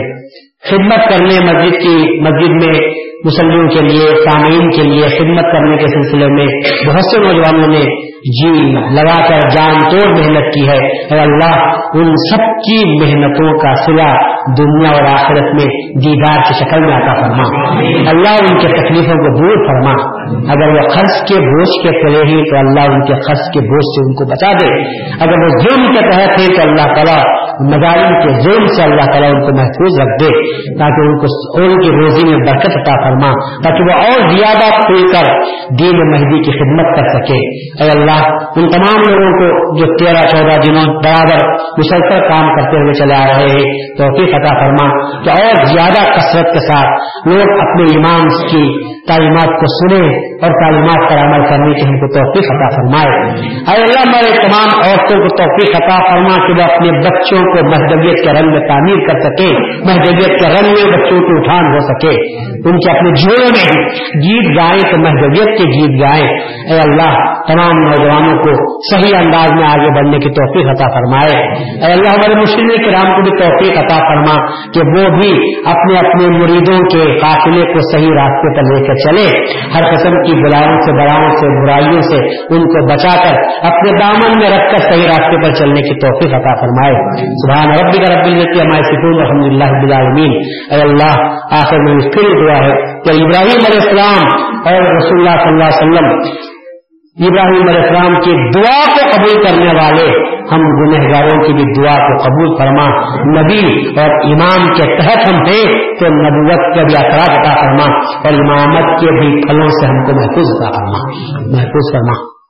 خدمت کرنے مسجد کی مسجد میں، مسلموں کے لیے، سامعین کے لیے خدمت کرنے کے سلسلے میں، بہت سے نوجوانوں نے جی لگا کر جان توڑ محنت کی ہے۔ اور اللہ ان سب کی محنتوں کا سلا دنیا اور آخرت میں دیدار کی شکل میں آتا فرما۔ اللہ ان کے تکلیفوں کو دور فرما۔ اگر وہ خرچ کے بوجھ کے پڑے ہیں تو اللہ ان کے خرچ کے بوجھ سے ان کو بچا دے۔ اگر وہ ظلم کے تحت ہیں تو اللہ تعالیٰ مظالم کے ظلم سے اللہ تعالیٰ ان کو محفوظ رکھ دے۔ تاکہ ان کو ان کی روزی میں برکت عطا فرما۔ تاکہ وہ اور زیادہ کھل کر دین مہدی کی خدمت کر سکے۔ اے اللہ اللہ ان تمام لوگوں کو جو تیرہ چودہ دنوں برابر مسلسل کام کرتے ہوئے چلے آ رہے ہیں تو فتح فرما۔ کہ اور زیادہ کثرت کے ساتھ لوگ اپنے ایمان کی تعلیمات کو سنیں اور تعلیمات پر عمل کرنے کی ہم کو توفیق عطا فرمائے۔ اے اللہ، ہمارے تمام عورتوں کو توفیق عطا فرما کہ وہ اپنے بچوں کو مہدویت کے رنگ میں تعمیر کر سکے مہدویت کے رنگ میں بچوں کی اٹھان ہو سکے۔ ان کے اپنے جوڑوں میں گیت گائیں تو محدودیت کے گیت گائیں۔ اے اللہ، تمام نوجوانوں کو صحیح انداز میں آگے بڑھنے کی توفیق عطا فرمائے۔ اے اللہ، ہمارے مسلم کرام کو بھی توفیق عطا فرما کہ وہ بھی اپنے اپنے مریدوں کے قافلے کو صحیح راستے پر لے کر چلے۔ ہر قسم کی بلاؤں سے، بڑاؤں سے، برائیوں سے ان کو بچا کر اپنے دامن میں رکھ کر صحیح راستے پر چلنے کی توفیق عطا فرمائے۔ سبحان ربی کا رب التی ہمارے سکون الحمد للہ اے اللہ، آخر میں پھر دعا ہے کہ ابراہیم علیہ السلام اور رسول اللہ صلی اللہ علیہ وسلم ابراہیم علیہ السلام کی دعا کو قبول کرنے والے، ہم گنہگاروں کی بھی دعا کو قبول فرما، نبی اور امام کے تحت ہم ہیں تو نبوت کے بھی اثرات عطا فرما اور امامت کے بھی پھلوں سے ہم کو محفوظ عطا فرما، محفوظ فرما۔